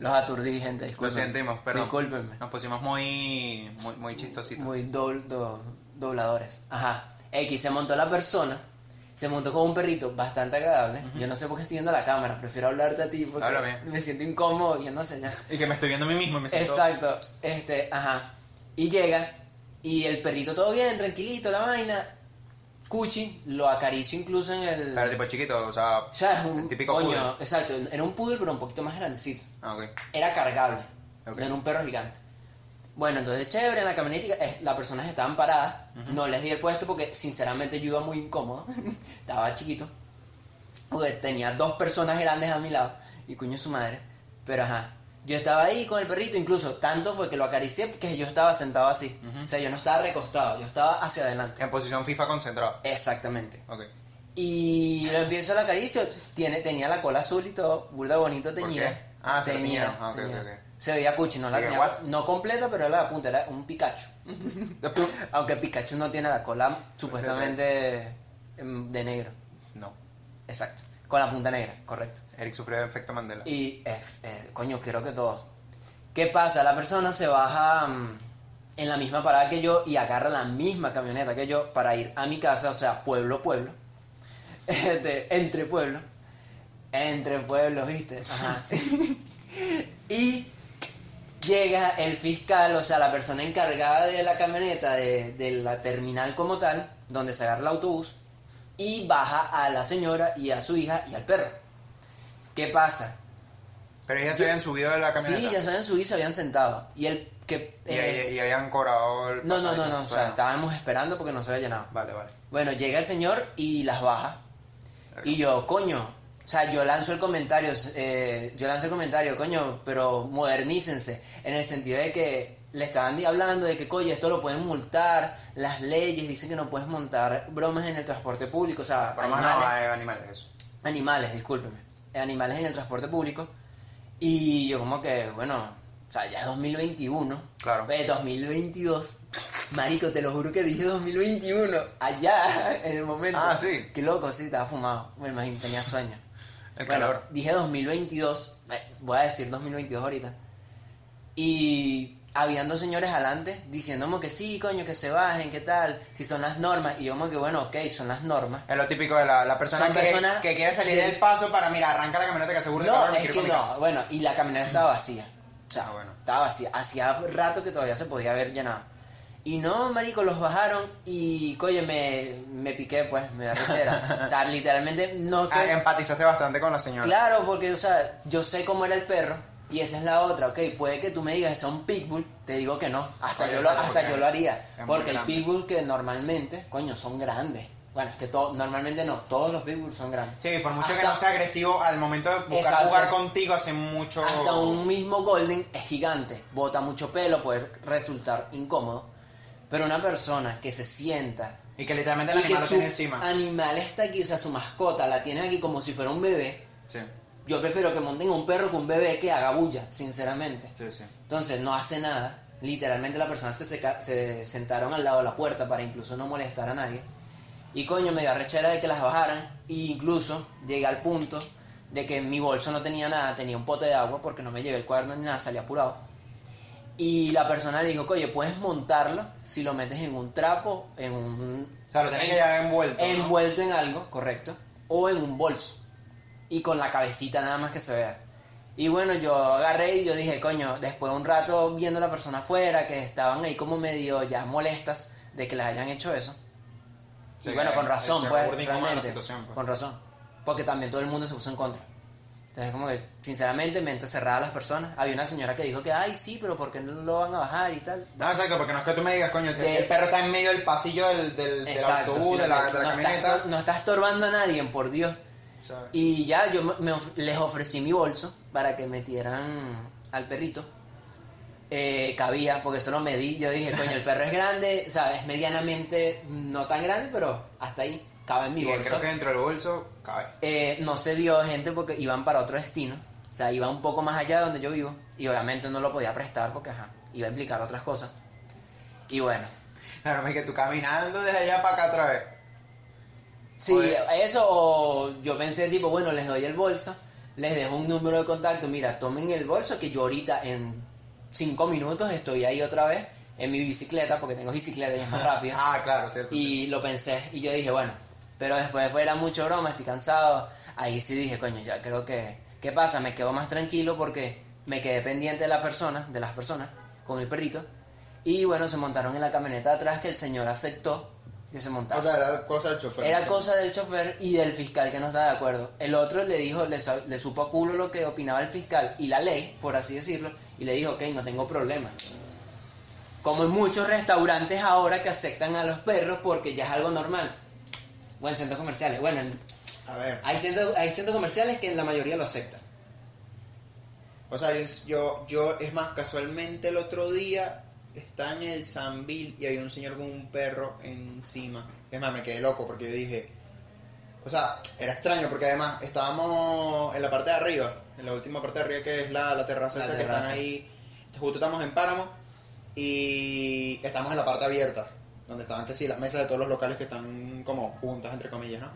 Los aturdí, gente, Lo discúlpenme. sentimos, perdón. Discúlpenme. Nos pusimos muy, muy, muy chistositos. Muy dobl- do- dobladores. Ajá. X, se montó la persona. Se montó con un perrito bastante agradable. Yo no sé por qué estoy viendo la cámara. Prefiero hablarte a ti porque Háblame. me siento incómodo viendo hacia allá. Y que me estoy viendo a mí mismo me siento... Exacto. Este, ajá. Y llega. Y el perrito todo bien, tranquilito, la vaina. Cuchi, lo acaricio incluso en el... Pero tipo chiquito, o sea... o sea, es un el típico coño, poodle. exacto, era un poodle pero un poquito más grandecito. Ah, ok. Era cargable. No era un perro gigante. Bueno, entonces chévere, en la camioneta las personas estaban paradas. No les di el puesto porque sinceramente yo iba muy incómodo. Estaba chiquito. Porque tenía dos personas grandes a mi lado. Y coño su madre. Pero ajá. Yo estaba ahí con el perrito, incluso tanto fue que lo acaricié que yo estaba sentado así. O sea, yo no estaba recostado, yo estaba hacia adelante. En posición FIFA concentrado. Exactamente. Ok. Y lo empiezo la acaricio, tiene, tenía la cola azul y todo, burda bonito ¿Por teñida. qué? Ah, se la teñieron. Ah. Se veía cuchi, no la tenía, no completa, pero era la punta, era un Pikachu. Aunque Pikachu no tiene la cola supuestamente em, de negro. No. Exacto. Con la punta negra, correcto. Eric sufrió de efecto Mandela. Y, es- coño, creo que todo. ¿Qué pasa? La persona se baja mm, en la misma parada que yo y agarra la misma camioneta que yo para ir a mi casa, o sea, pueblo, pueblo. Este, entre pueblos. Entre pueblos, ¿viste? Ajá. y llega el fiscal, o sea, la persona encargada de la camioneta, de, de la terminal como tal, donde se agarra el autobús, y baja a la señora y a su hija y al perro. ¿Qué pasa? Pero ellas se habían subido de la camioneta. Sí, ya se habían subido y se habían sentado. Y el que... Y, eh, y- y habían cobrado el no, no, no, no, o sea, estábamos esperando porque no se había llenado. Vale, vale. Bueno, llega el señor y las baja. Y yo, coño, o sea, yo lanzo el comentario, eh, yo lanzo el comentario, coño, pero modernícense, en el sentido de que le estaban hablando de que, coño, esto lo pueden multar, las leyes dicen que no puedes montar bromas en el transporte público, o sea, Pero más no, animales, hay animales, eso. animales, discúlpeme, animales en el transporte público. Y yo como que, bueno, o sea, ya es 2021, Claro. Ve, 2022. Marico, te lo juro que dije 2021. Allá, en el momento. Ah, sí. Qué loco, sí, estaba fumado. Me imagino, tenía sueño. El Bueno, calor. Dije 2022. eh, Voy a decir 2022 ahorita. Y habían dos señores adelante diciéndome que sí, coño, que se bajen, qué tal, si son las normas. Y yo como que, bueno, ok, son las normas. Es lo típico de la, la persona Son que, personas que quiere salir de- del paso para, mira, arranca la camioneta que asegura de No, me es que no, bueno, y la camioneta estaba vacía. O sea, Ah, bueno. estaba vacía. Hacía rato que todavía se podía haber llenado. Y no, marico, los bajaron y, coño, me, me piqué, pues, me da rechera. o sea, literalmente no... Ah, que- empatizaste bastante con la señora. Claro, porque, o sea, yo sé cómo era el perro y esa es la otra, ok, puede que tú me digas que un pitbull, te digo que no, hasta, Oye, yo, lo, hasta yo lo haría, porque el grande. pitbull que normalmente, coño, son grandes. Bueno, es que to- normalmente no, todos los pitbulls son grandes. Sí, por mucho que no sea agresivo, al momento de buscar Exacto. jugar contigo hace mucho... Hasta un mismo golden es gigante, bota mucho pelo, puede resultar incómodo. Pero una persona que se sienta Y que literalmente el y que animal lo tiene encima. animal está aquí, o sea, su mascota la tienes aquí como si fuera un bebé, Sí, yo prefiero que monten un perro que un bebé que haga bulla, sinceramente. sí, sí. Entonces no hace nada. Literalmente la persona se, seca- se sentaron al lado de la puerta para incluso no molestar a nadie. Y coño, me dio arrechera de que las bajaran. E incluso llegué al punto de que en mi bolso no tenía nada, tenía un pote de agua porque no me llevé el cuaderno ni nada, salí apurado. Y la persona le dijo, oye, puedes montarlo si lo metes en un trapo, en un... O sea, lo en- que llevar envuelto, ¿no? Envuelto en algo, correcto. O en un bolso. Y con la cabecita nada más que se vea. Y bueno, yo agarré y yo dije, coño, después de un rato viendo a la persona afuera, que estaban ahí como medio ya molestas de que les hayan hecho eso. Sí, y bueno, con razón, pues, realmente. pues. Con razón. Porque también todo el mundo se puso en contra. Entonces, como que, sinceramente, mente cerrada a las personas. Había una señora que dijo que, ay, sí, pero ¿por qué no lo van a bajar y tal? No, exacto, porque no es que tú me digas, coño, que De- el perro está en medio del pasillo del, del, autobús, sí, de la, no, de la no camioneta. Está, no está estorbando a nadie, por Dios. ¿Sabes? Y ya yo me- les ofrecí mi bolso para que metieran al perrito. Eh, cabía, porque solo medí. Yo dije, coño, el perro es grande, o sea, es medianamente no tan grande, pero hasta ahí cabe en mi Y bolso. creo que dentro del bolso cabe. Eh, no se dio gente porque iban para otro destino. O sea, iba un poco más allá de donde yo vivo. Y obviamente no lo podía prestar porque, ajá, iba a implicar otras cosas. Y bueno, Claro, es que tú caminando desde allá para acá otra vez. Sí, eso o yo pensé tipo, bueno, les doy el bolso, les dejo un número de contacto, mira, tomen el bolso que yo ahorita en cinco minutos estoy ahí otra vez en mi bicicleta, porque tengo bicicleta y es más rápido. Ah, claro, cierto. sí. y lo pensé y yo dije, bueno, pero después fue era mucho broma, estoy cansado, ahí sí dije, coño, ya creo que, ¿qué pasa? Me quedo más tranquilo porque me quedé pendiente de la persona, de las personas, con el perrito, y bueno, se montaron en la camioneta atrás que el señor aceptó que se montara. O sea, era cosa del chofer. Era cosa del chofer y del fiscal que no estaba de acuerdo. El otro le dijo, le, supo a culo lo que opinaba el fiscal y la ley, por así decirlo, y le dijo, ok, no tengo problema. Como en muchos restaurantes ahora que aceptan a los perros porque ya es algo normal. O en centros comerciales. Bueno, en- A ver. hay, centros, hay centros comerciales que en la mayoría lo aceptan. O sea, yo, yo, es más, casualmente el otro día estaba en el Sambil y había un señor con un perro encima. Es más, me quedé loco porque yo dije. O sea, era extraño porque además estábamos en la parte de arriba, en la última parte de arriba que es la, la terraza La esa que están ahí. Justo estamos en Páramo y estamos en la parte abierta, donde estaban que sí, las mesas de todos los locales que están como juntas, entre comillas, ¿no?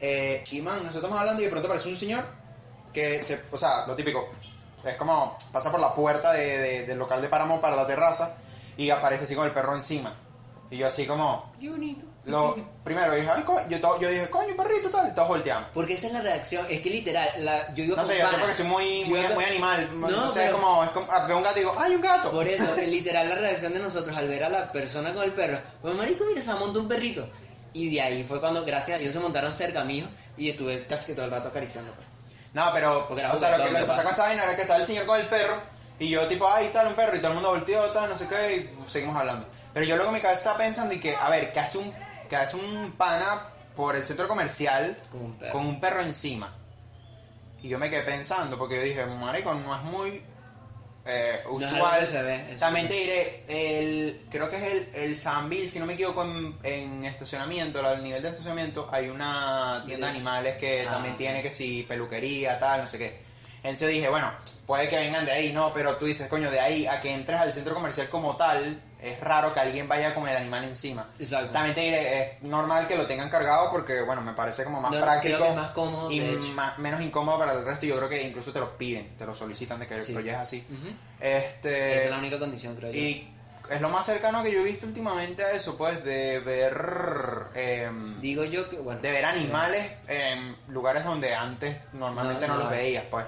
Eh, y man, nosotros estamos hablando y de pronto aparece un señor que se, o sea, lo típico, es como pasa por la puerta de- de- del local de Páramo para la terraza y aparece así con el perro encima. Y yo así como, Qué bonito. lo primero dije, ay, co-", yo, yo dije, coño, perrito, tal, y todos volteamos. Porque esa es la reacción, es que literal, la, yo No sé, yo creo porque soy muy, muy, muy animal, no, No, sé, pero- es como, es como, ah, veo un gato y digo, ay, un gato. Por eso, es literal, la reacción de nosotros al ver a la persona con el perro, pues marico, mira, se montó un perrito. Y de ahí fue cuando, gracias a Dios, se montaron cerca mío y estuve casi que todo el rato acariciando. pues. No, pero, Porque o sea, lo que, lo que ¿qué pasó pasa? con esta vaina era que estaba el señor con el perro y yo tipo, ay, tal, un perro, y todo el mundo volteó, tal, no sé qué, y seguimos hablando. Pero yo luego en mi cabeza estaba pensando y que, a ver, que hace un, que hace un pana por el centro comercial Con un perro. con un perro encima. Y yo me quedé pensando, porque yo dije, marico, no es muy eh, usual. se ve. También te diré, el, creo que es el, el Sambil, si no me equivoco, en, en estacionamiento, al nivel de estacionamiento, hay una tienda de animales que Ah, también ok. tiene que si peluquería, tal, no sé qué. Entonces dije, bueno, puede que vengan de ahí, no, pero tú dices, coño, de ahí a que entres al centro comercial como tal, es raro que alguien vaya con el animal encima. Exacto. También te diré, es normal que lo tengan cargado porque, bueno, me parece como más No, práctico creo que es más cómodo, y más- menos incómodo para el resto. Yo creo que incluso te lo piden, te lo solicitan de que Sí. lo lleves así. Este, Esa es la única condición, creo yo. y es lo más cercano que yo he visto últimamente a eso, pues, de ver... em, Digo yo que, bueno. de ver animales en lugares donde antes normalmente No, los veías, pues.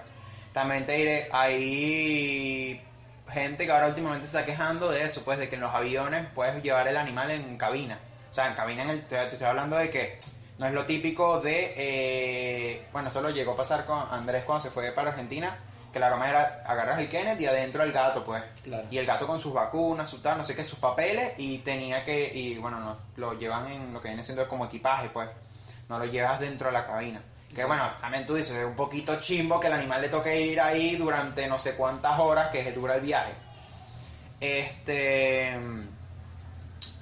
También te diré, hay gente que ahora últimamente se está quejando de eso, pues, de que en los aviones puedes llevar el animal en cabina. O sea, en cabina, en el, te, te estoy hablando de que no es lo típico de... eh, bueno, esto lo llegó a pasar con Andrés cuando se fue para Argentina, que la broma era agarras el Kenneth y adentro el gato, pues. Claro. Y el gato con sus vacunas, su tal, no sé qué, sus papeles, y tenía que, y bueno, no, lo llevan en lo que viene siendo como equipaje, pues. No lo llevas dentro de la cabina. Que bueno, también tú dices, es un poquito chimbo que el animal le toque ir ahí durante no sé cuántas horas que dura el viaje. Este.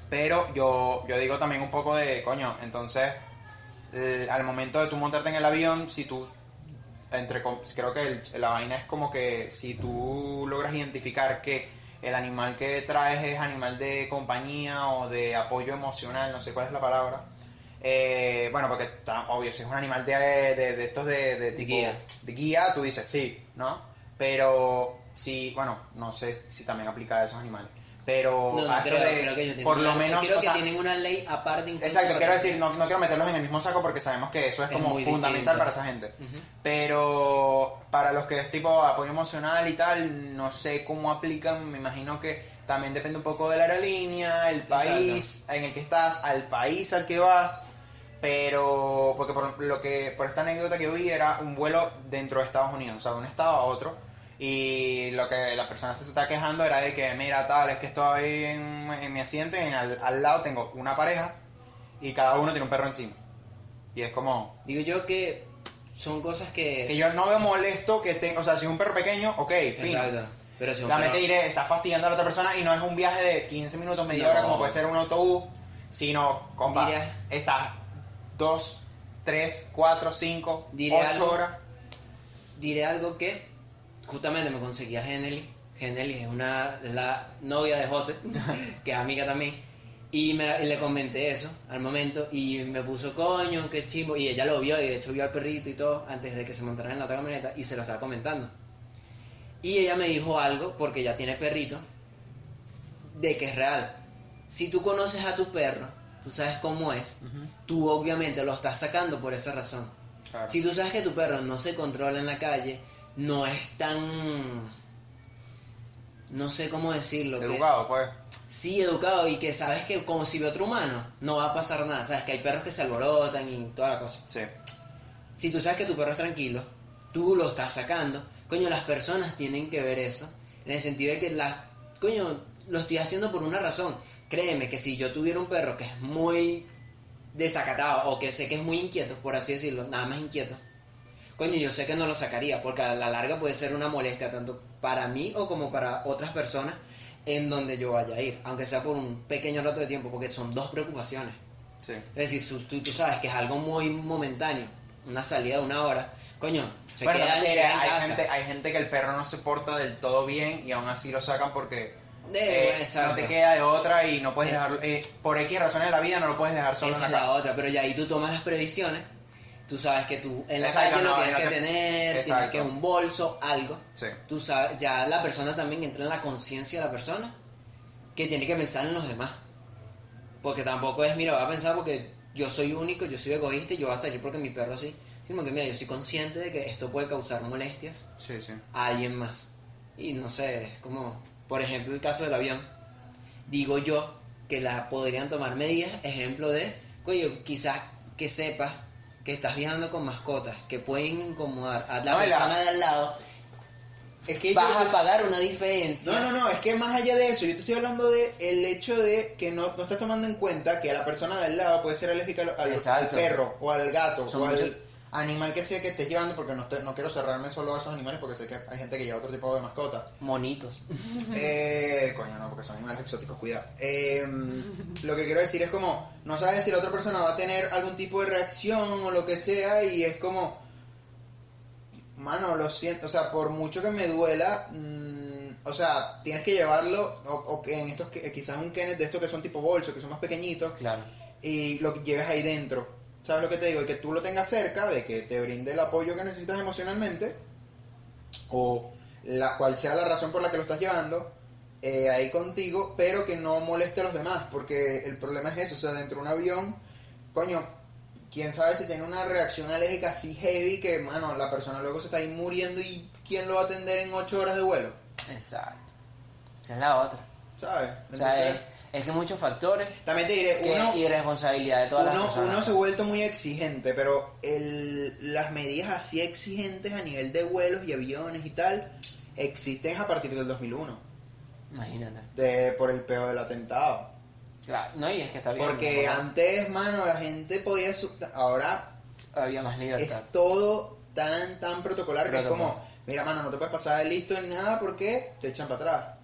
Pero yo, yo digo también un poco de, coño, entonces, al momento de tú montarte en el avión, si tú entre creo que el- la vaina es como que si tú logras identificar que el animal que traes es animal de compañía o de apoyo emocional, no sé cuál es la palabra. Eh, bueno, porque obvio, si es un animal de, de, de estos de, de tipo guía. de guía, tú dices sí, ¿no? Pero si, bueno, no sé si también aplica a esos animales. Pero No, creo, de- creo que ellos por lo una- menos, creo o que sea, tienen una ley aparte Exacto, quiero decir, no, no quiero meterlos en el mismo saco porque sabemos que eso es, Es como fundamental distinto. para esa gente. Pero para los que es tipo apoyo emocional y tal, no sé cómo aplican, me imagino que también depende un poco de la aerolínea, el país en el que estás, al país al que vas, pero porque por lo que por esta anécdota que vi era un vuelo dentro de Estados Unidos, o sea, de un estado a otro. Y lo que la persona se está quejando era de que, mira, tal, es que estoy en, en mi asiento y en al, al lado tengo una pareja y cada uno tiene un perro encima. Y es como, Digo yo que son cosas que... que yo no veo molesto que tenga, o sea, si es un perro pequeño, ok, fin. Exacto. Pero si un También te perro- diré, está fastidiando a la otra persona y no es un viaje de 15 minutos, media No. hora como puede ser un autobús, sino, compa, estás 2, 3, 4, 5, Diré 8 algo. horas. diré algo que justamente me conseguí a Geneli. Geneli es una la novia de José, que es amiga también. Y, me, y le comenté eso al momento y me puso coño, qué chimbo. Y ella lo vio y de hecho vio al perrito y todo antes de que se montaran en la otra camioneta y se lo estaba comentando. Y ella me dijo algo, porque ya tiene perrito, de que es real. Si tú conoces a tu perro, tú sabes cómo es, tú obviamente lo estás sacando por esa razón. Claro. Si tú sabes que tu perro no se controla en la calle, no es tan... No sé cómo decirlo. que- Educado, pues. sí, educado y que sabes que como si ve otro humano, no va a pasar nada. Sabes que hay perros que se alborotan y toda la cosa. Sí. Si tú sabes que tu perro es tranquilo, tú lo estás sacando. Coño, las personas tienen que ver eso. En el sentido de que las... Coño, lo estoy haciendo por una razón. Créeme que si yo tuviera un perro que es muy desacatado o que sé que es muy inquieto, por así decirlo, nada más inquieto. coño, yo sé que no lo sacaría, porque a la larga puede ser una molestia tanto para mí o como para otras personas en donde yo vaya a ir, aunque sea por un pequeño rato de tiempo, porque son dos preocupaciones. Sí. Es decir, tú, tú sabes que es algo muy momentáneo, una salida de una hora, coño, se Bueno, queda, también se queda en hay, casa. gente, hay gente que el perro no se porta del todo bien y aún así lo sacan porque eh, exacto. no te queda de otra y no puedes Es- dejarlo. eh, por X razones de la vida no lo puedes dejar solo Esa en es la casa. otra, pero ya ahí tú tomas las previsiones. Tú sabes que tú en la Exacto, calle lo no, tienes no que te- tener, tienes Exacto. que un bolso, algo. Sí. Tú sabes, ya la persona también entra en la conciencia de la persona que tiene que pensar en los demás. Porque tampoco es, mira, va a pensar porque yo soy único, yo soy egoísta y yo voy a salir porque mi perro así. Sino que, mira, yo soy consciente de que esto puede causar molestias Sí, sí. a alguien más. Y no sé, es como, por ejemplo, el caso del avión. Digo yo que la podrían tomar medidas, ejemplo de, oye, quizás que sepas que estás viajando con mascotas que pueden incomodar a la No, persona de al lado, Es que vas yo- a pagar una diferencia. No, no, no, es que más allá de eso, yo te estoy hablando de el hecho de que no, no estás tomando en cuenta que a la persona de al lado puede ser alérgica al, al- perro o al gato Son o al muchos- animal que sea que estés llevando, porque no, estoy- no quiero cerrarme solo a esos animales porque sé que hay gente que lleva otro tipo de mascota. Monitos. Eh, coño, no, porque son animales exóticos, cuidado. Eh, lo que quiero decir es como, no sabes si la otra persona va a tener algún tipo de reacción o lo que sea, y es como, mano, lo siento, o sea, por mucho que me duela, mm, o sea, tienes que llevarlo, o, o en estos, quizás un Kenneth de estos que son tipo bolso, que son más pequeñitos, Claro. y lo que lleves ahí dentro. ¿Sabes lo que te digo? Y que tú lo tengas cerca, de que te brinde el apoyo que necesitas emocionalmente, o la cual sea la razón por la que lo estás llevando, eh, ahí contigo, pero que no moleste a los demás, porque el problema es eso, o sea, dentro de un avión, coño, quién sabe si tiene una reacción alérgica así heavy que, mano, la persona luego se está ahí muriendo y quién lo va a atender en 8 horas de vuelo, Exacto. Esa es la otra. ¿sabes? O sea, Entonces, es, es que muchos factores también te diré, que uno... irresponsabilidad de todas las personas. uno se ha vuelto muy exigente, pero el, las medidas así exigentes a nivel de vuelos y aviones y tal existen a partir del 2001, Imagínate. de, por el peor del atentado. Claro, no, y es que está bien. Porque ¿no? antes, mano, la gente podía... Ahora había más libertad. es todo tan, tan protocolar que es como, mira, mano, no te puedes pasar de listo ni nada porque te echan para atrás.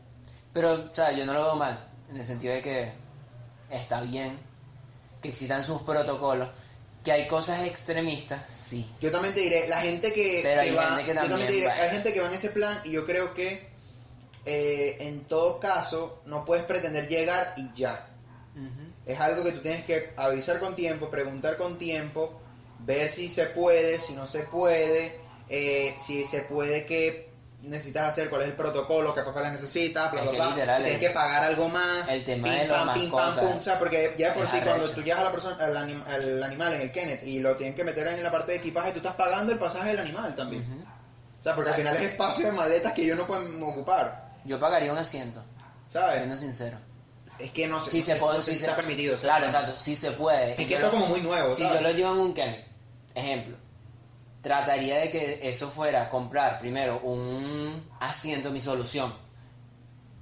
Pero, o sea, yo no lo veo mal, en el sentido de que está bien que existan sus protocolos, que hay cosas extremistas, sí. Yo también te diré, la gente que, Pero hay va, gente que yo también también te diré, hay gente que va en ese plan y yo creo que eh, en todo caso no puedes pretender llegar y ya. Es algo que tú tienes que avisar con tiempo, preguntar con tiempo, ver si se puede, si no se puede, eh, si se puede que necesitas hacer, cuál es el protocolo, qué papeles necesitas, bla, Es bla, bla. literal, si tienes que pagar algo más, el tema pim, de los pam, pim, pam, mascotas pum, o sea, porque ya por sí cuando arrecho. tú llegas a la persona, al, anim- al animal en el Kenneth y lo tienen que meter en la parte de equipaje, tú estás pagando el pasaje del animal también. O sea, porque al final es espacio de maletas que ellos no pueden ocupar, Yo pagaría un asiento, ¿sabes? siendo sincero. Es que no sé, no se puede, no si se- está permitido. Claro, exacto, sí se puede. Es que es como muy nuevo, Si ¿sabes? yo lo llevo en un Kenneth, ejemplo, trataría de que eso fuera comprar primero un asiento, mi solución.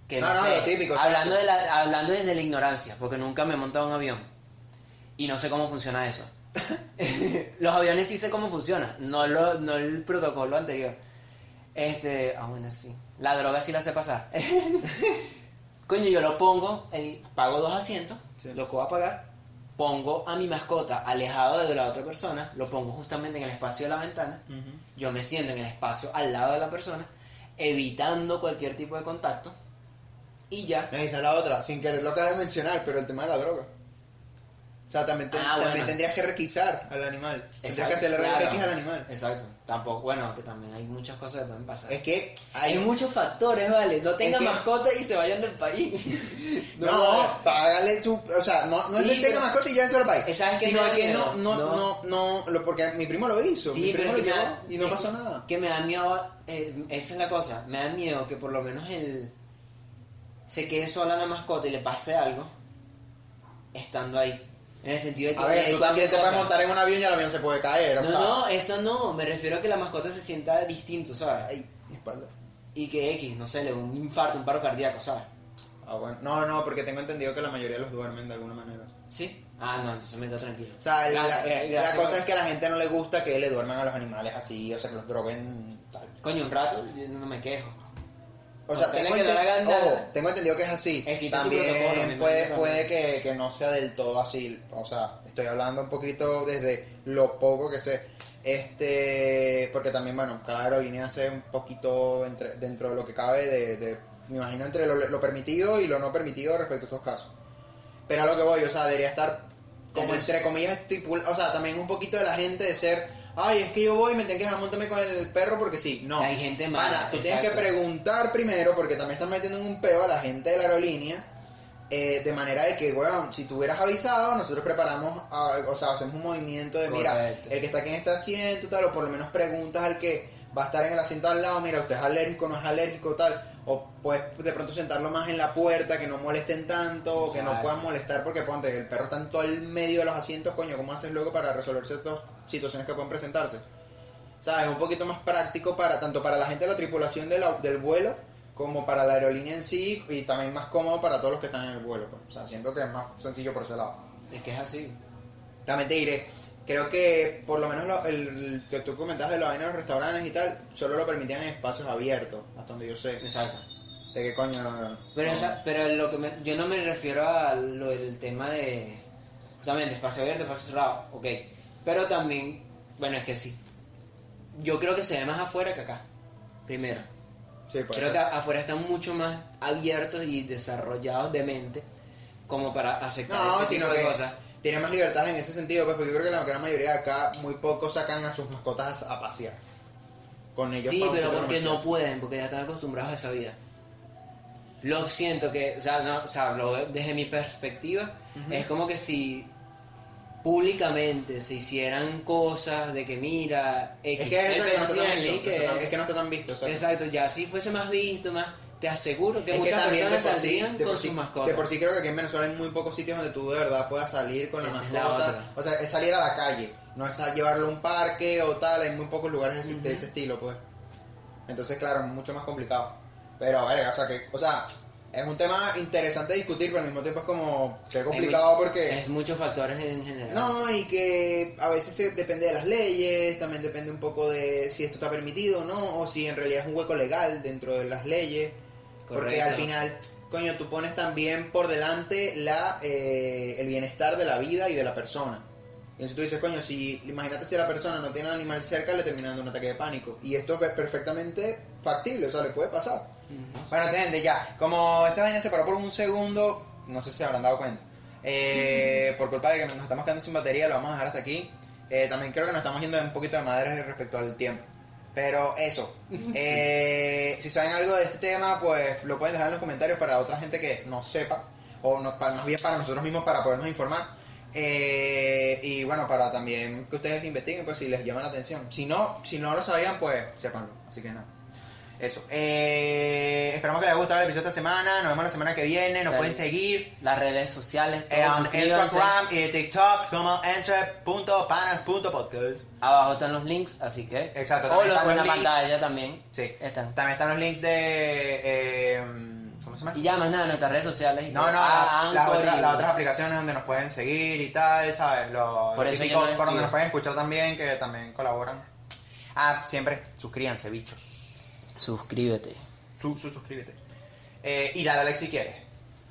Que no, No, no, sé, típico, hablando, de la, hablando desde la ignorancia, porque nunca me he montado un avión y no sé cómo funciona eso. Los aviones sí sé cómo funciona, no, lo, no el protocolo anterior. Este, ah, bueno, sí. La droga sí la sé pasar. Coño, yo lo pongo, el- pago dos asientos, Sí. lo que voy a pagar, pongo a mi mascota alejado de la otra persona, lo pongo justamente en el espacio de la ventana, yo me siento en el espacio al lado de la persona, evitando cualquier tipo de contacto, y ya. No, esa es la otra, sin querer lo acabas de mencionar, pero el tema de la droga. O sea, también, te- Ah, también bueno. tendrías que requisar al animal. Tendrías Exacto, que hacerle claro. X al animal. Exacto, tampoco, bueno, que también hay muchas cosas que pueden pasar. Es que hay hay muchos factores, ¿vale? No tengan que- mascota y se vayan del país. No, págale su. O sea, no, no Sí, es que tenga mascota y ya solo país. Eh, ¿sabes qué Sino que no, no, No. no, no, porque mi primo lo hizo. Sí, mi primo es que lo llevó da, y no es pasó nada. Que me da miedo, eh, esa es la cosa, me da miedo que por lo menos el se quede sola la mascota y le pase algo estando ahí. En el sentido de que A ver, tú también te cualquier puedes cosa. montar en un avión y el avión se puede caer. o No, sea, no, eso no, me refiero a que la mascota se sienta distinto, ¿sabes? Mi espalda. Y que X, no sé, le un infarto, un paro cardíaco, ¿sabes? Ah, bueno. No, no, porque tengo entendido que la mayoría los duermen de alguna manera. ¿Sí? Ah, no, entonces me quedo tranquilo. O sea, la, Gracias, eh, la gracias. cosa es que a la gente no le gusta que le duerman a los animales así, o sea, que los droguen tal. Coño, un rato, yo no me quejo. O sea, tengo, tiene que enten- dar ganas. ojo, tengo entendido que es así. Existe También puede, puede que, que no sea del todo así. O sea, estoy hablando un poquito desde lo poco que sé. Este, porque también, bueno, cada aerolínea hace un poquito entre- dentro de lo que cabe de, de- me imagino, entre lo, lo permitido y lo no permitido respecto a estos casos. Pero a lo que voy, o sea, debería estar como entre comillas estipulado, o sea, también un poquito de la gente de ser, ay, es que yo voy y me tengo que dejar montarme con el perro porque sí, no. Hay gente mala, Pana, tú tienes que preguntar primero porque también estás metiendo en un peo a la gente de la aerolínea. eh, de manera de que, weón, si tú hubieras avisado, nosotros preparamos, ah, o sea, hacemos un movimiento de, mira, el que está aquí en este asiento, tal, o por lo menos preguntas al que va a estar en el asiento al lado, mira, usted es alérgico, no es alérgico, tal, o puedes de pronto sentarlo más en la puerta, que no molesten tanto, o que no puedan molestar, porque ponte, el perro está en todo el medio de los asientos, coño, ¿cómo haces luego para resolver ciertas situaciones que pueden presentarse? ¿Sabes? Un poquito más práctico para tanto para la gente de la tripulación de la- del vuelo como para la aerolínea en sí y también más cómodo para todos los que están en el vuelo. pues. O sea, siento que es más sencillo por ese lado. Es que es así. También te diré, creo que por lo menos lo- el, que tú comentabas de la vaina de los restaurantes y tal, solo lo permitían en espacios abiertos, hasta donde yo sé. Exacto. De que coño... Pero, esa- pero lo que me- yo no me refiero a lo del tema de justamente espacio abierto, espacio cerrado, ok. Pero también, bueno, es que sí. Yo creo que se ve más afuera que acá. Primero. Sí, Creo ser. que afuera están mucho más abiertos y desarrollados de mente como para aceptar No, ese tipo de cosas. Tiene más libertad en ese sentido, pues porque yo creo que la gran mayoría de acá, muy pocos sacan a sus mascotas a pasear. Con ellos Sí, pero porque no pueden, porque ya están acostumbrados a esa vida. Lo siento que, o sea, no, o sea, lo desde mi perspectiva, es como que si públicamente se hicieran cosas de que mira, Es que es, eso que no está tan visto, es que no está tan visto. exacto, ya si fuese más visto, más, te aseguro que Es que muchas de personas sí, saldrían de, con sí, sus mascotas. de por sí creo que aquí en Venezuela hay muy pocos sitios donde tú de verdad puedas salir con la Esa es la mascota. otra. o sea, es salir a la calle, no es a llevarlo a un parque o tal, hay muy pocos lugares de, ese- de Ujú. ese estilo, pues. Entonces, claro, es mucho más complicado. Pero, verga, o sea, que, o sea, es un tema interesante de discutir, pero al mismo tiempo es como, que complicado porque... Es muchos factores en general. No, y que a veces se- depende de las leyes, también depende un poco de si esto está permitido o no, o si en realidad es un hueco legal dentro de las leyes. Porque al final, coño, tú pones también por delante la, eh, el bienestar de la vida y de la persona. Y entonces tú dices, coño, si imagínate si la persona no tiene al animal cerca, le termina dando un ataque de pánico. Y esto es perfectamente factible, o sea, le puede pasar. Ujú. Bueno, gente, ya. Como esta vaina se paró por un segundo, no sé si se habrán dado cuenta. Eh, por culpa de que nos estamos quedando sin batería, lo vamos a dejar hasta aquí. Eh, también creo que nos estamos yendo un poquito de madres respecto al tiempo. Pero eso. Eh, si saben algo de este tema, pues lo pueden dejar en los comentarios para otra gente que no sepa. O no, para, más bien para nosotros mismos para podernos informar. Eh, y bueno, para también que ustedes investiguen, pues si les llama la atención. Si no, si no lo sabían, pues sépanlo. Así que nada. Eso. Eh, esperamos que les haya gustado el episodio de esta semana. Nos vemos la semana que viene. Nos pueden seguir Las redes sociales, eh, en suscríbanse. Instagram y TikTok como entre.panas.podcast. Abajo están los links, así que. Exacto, O también los están en la los links. pantalla también. Sí. Están. También están los links de. eh, ¿Cómo se llama? Y ya más nada, nuestras redes sociales. y No, todo. no, Ah, la- las, otras, y- las otras aplicaciones donde nos pueden seguir y tal, ¿sabes? Lo, Por eso típico, por donde nos pueden escuchar también, que también colaboran. Ah, siempre, suscríbanse, bichos. Suscríbete. Su, su- suscríbete. Eh, y dale a like si quieres.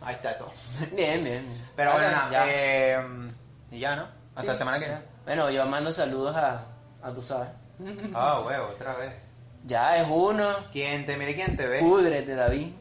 Ahí está todo. Bien, bien. Pero bueno, nada, ya. eh, y ya, ¿no? Hasta Sí, la semana que viene. Bueno, yo mando saludos a, a tú sabes. Ah, huevo, otra vez. Ya es uno. ¿Quién te mire quién te ve? Púdrete, David.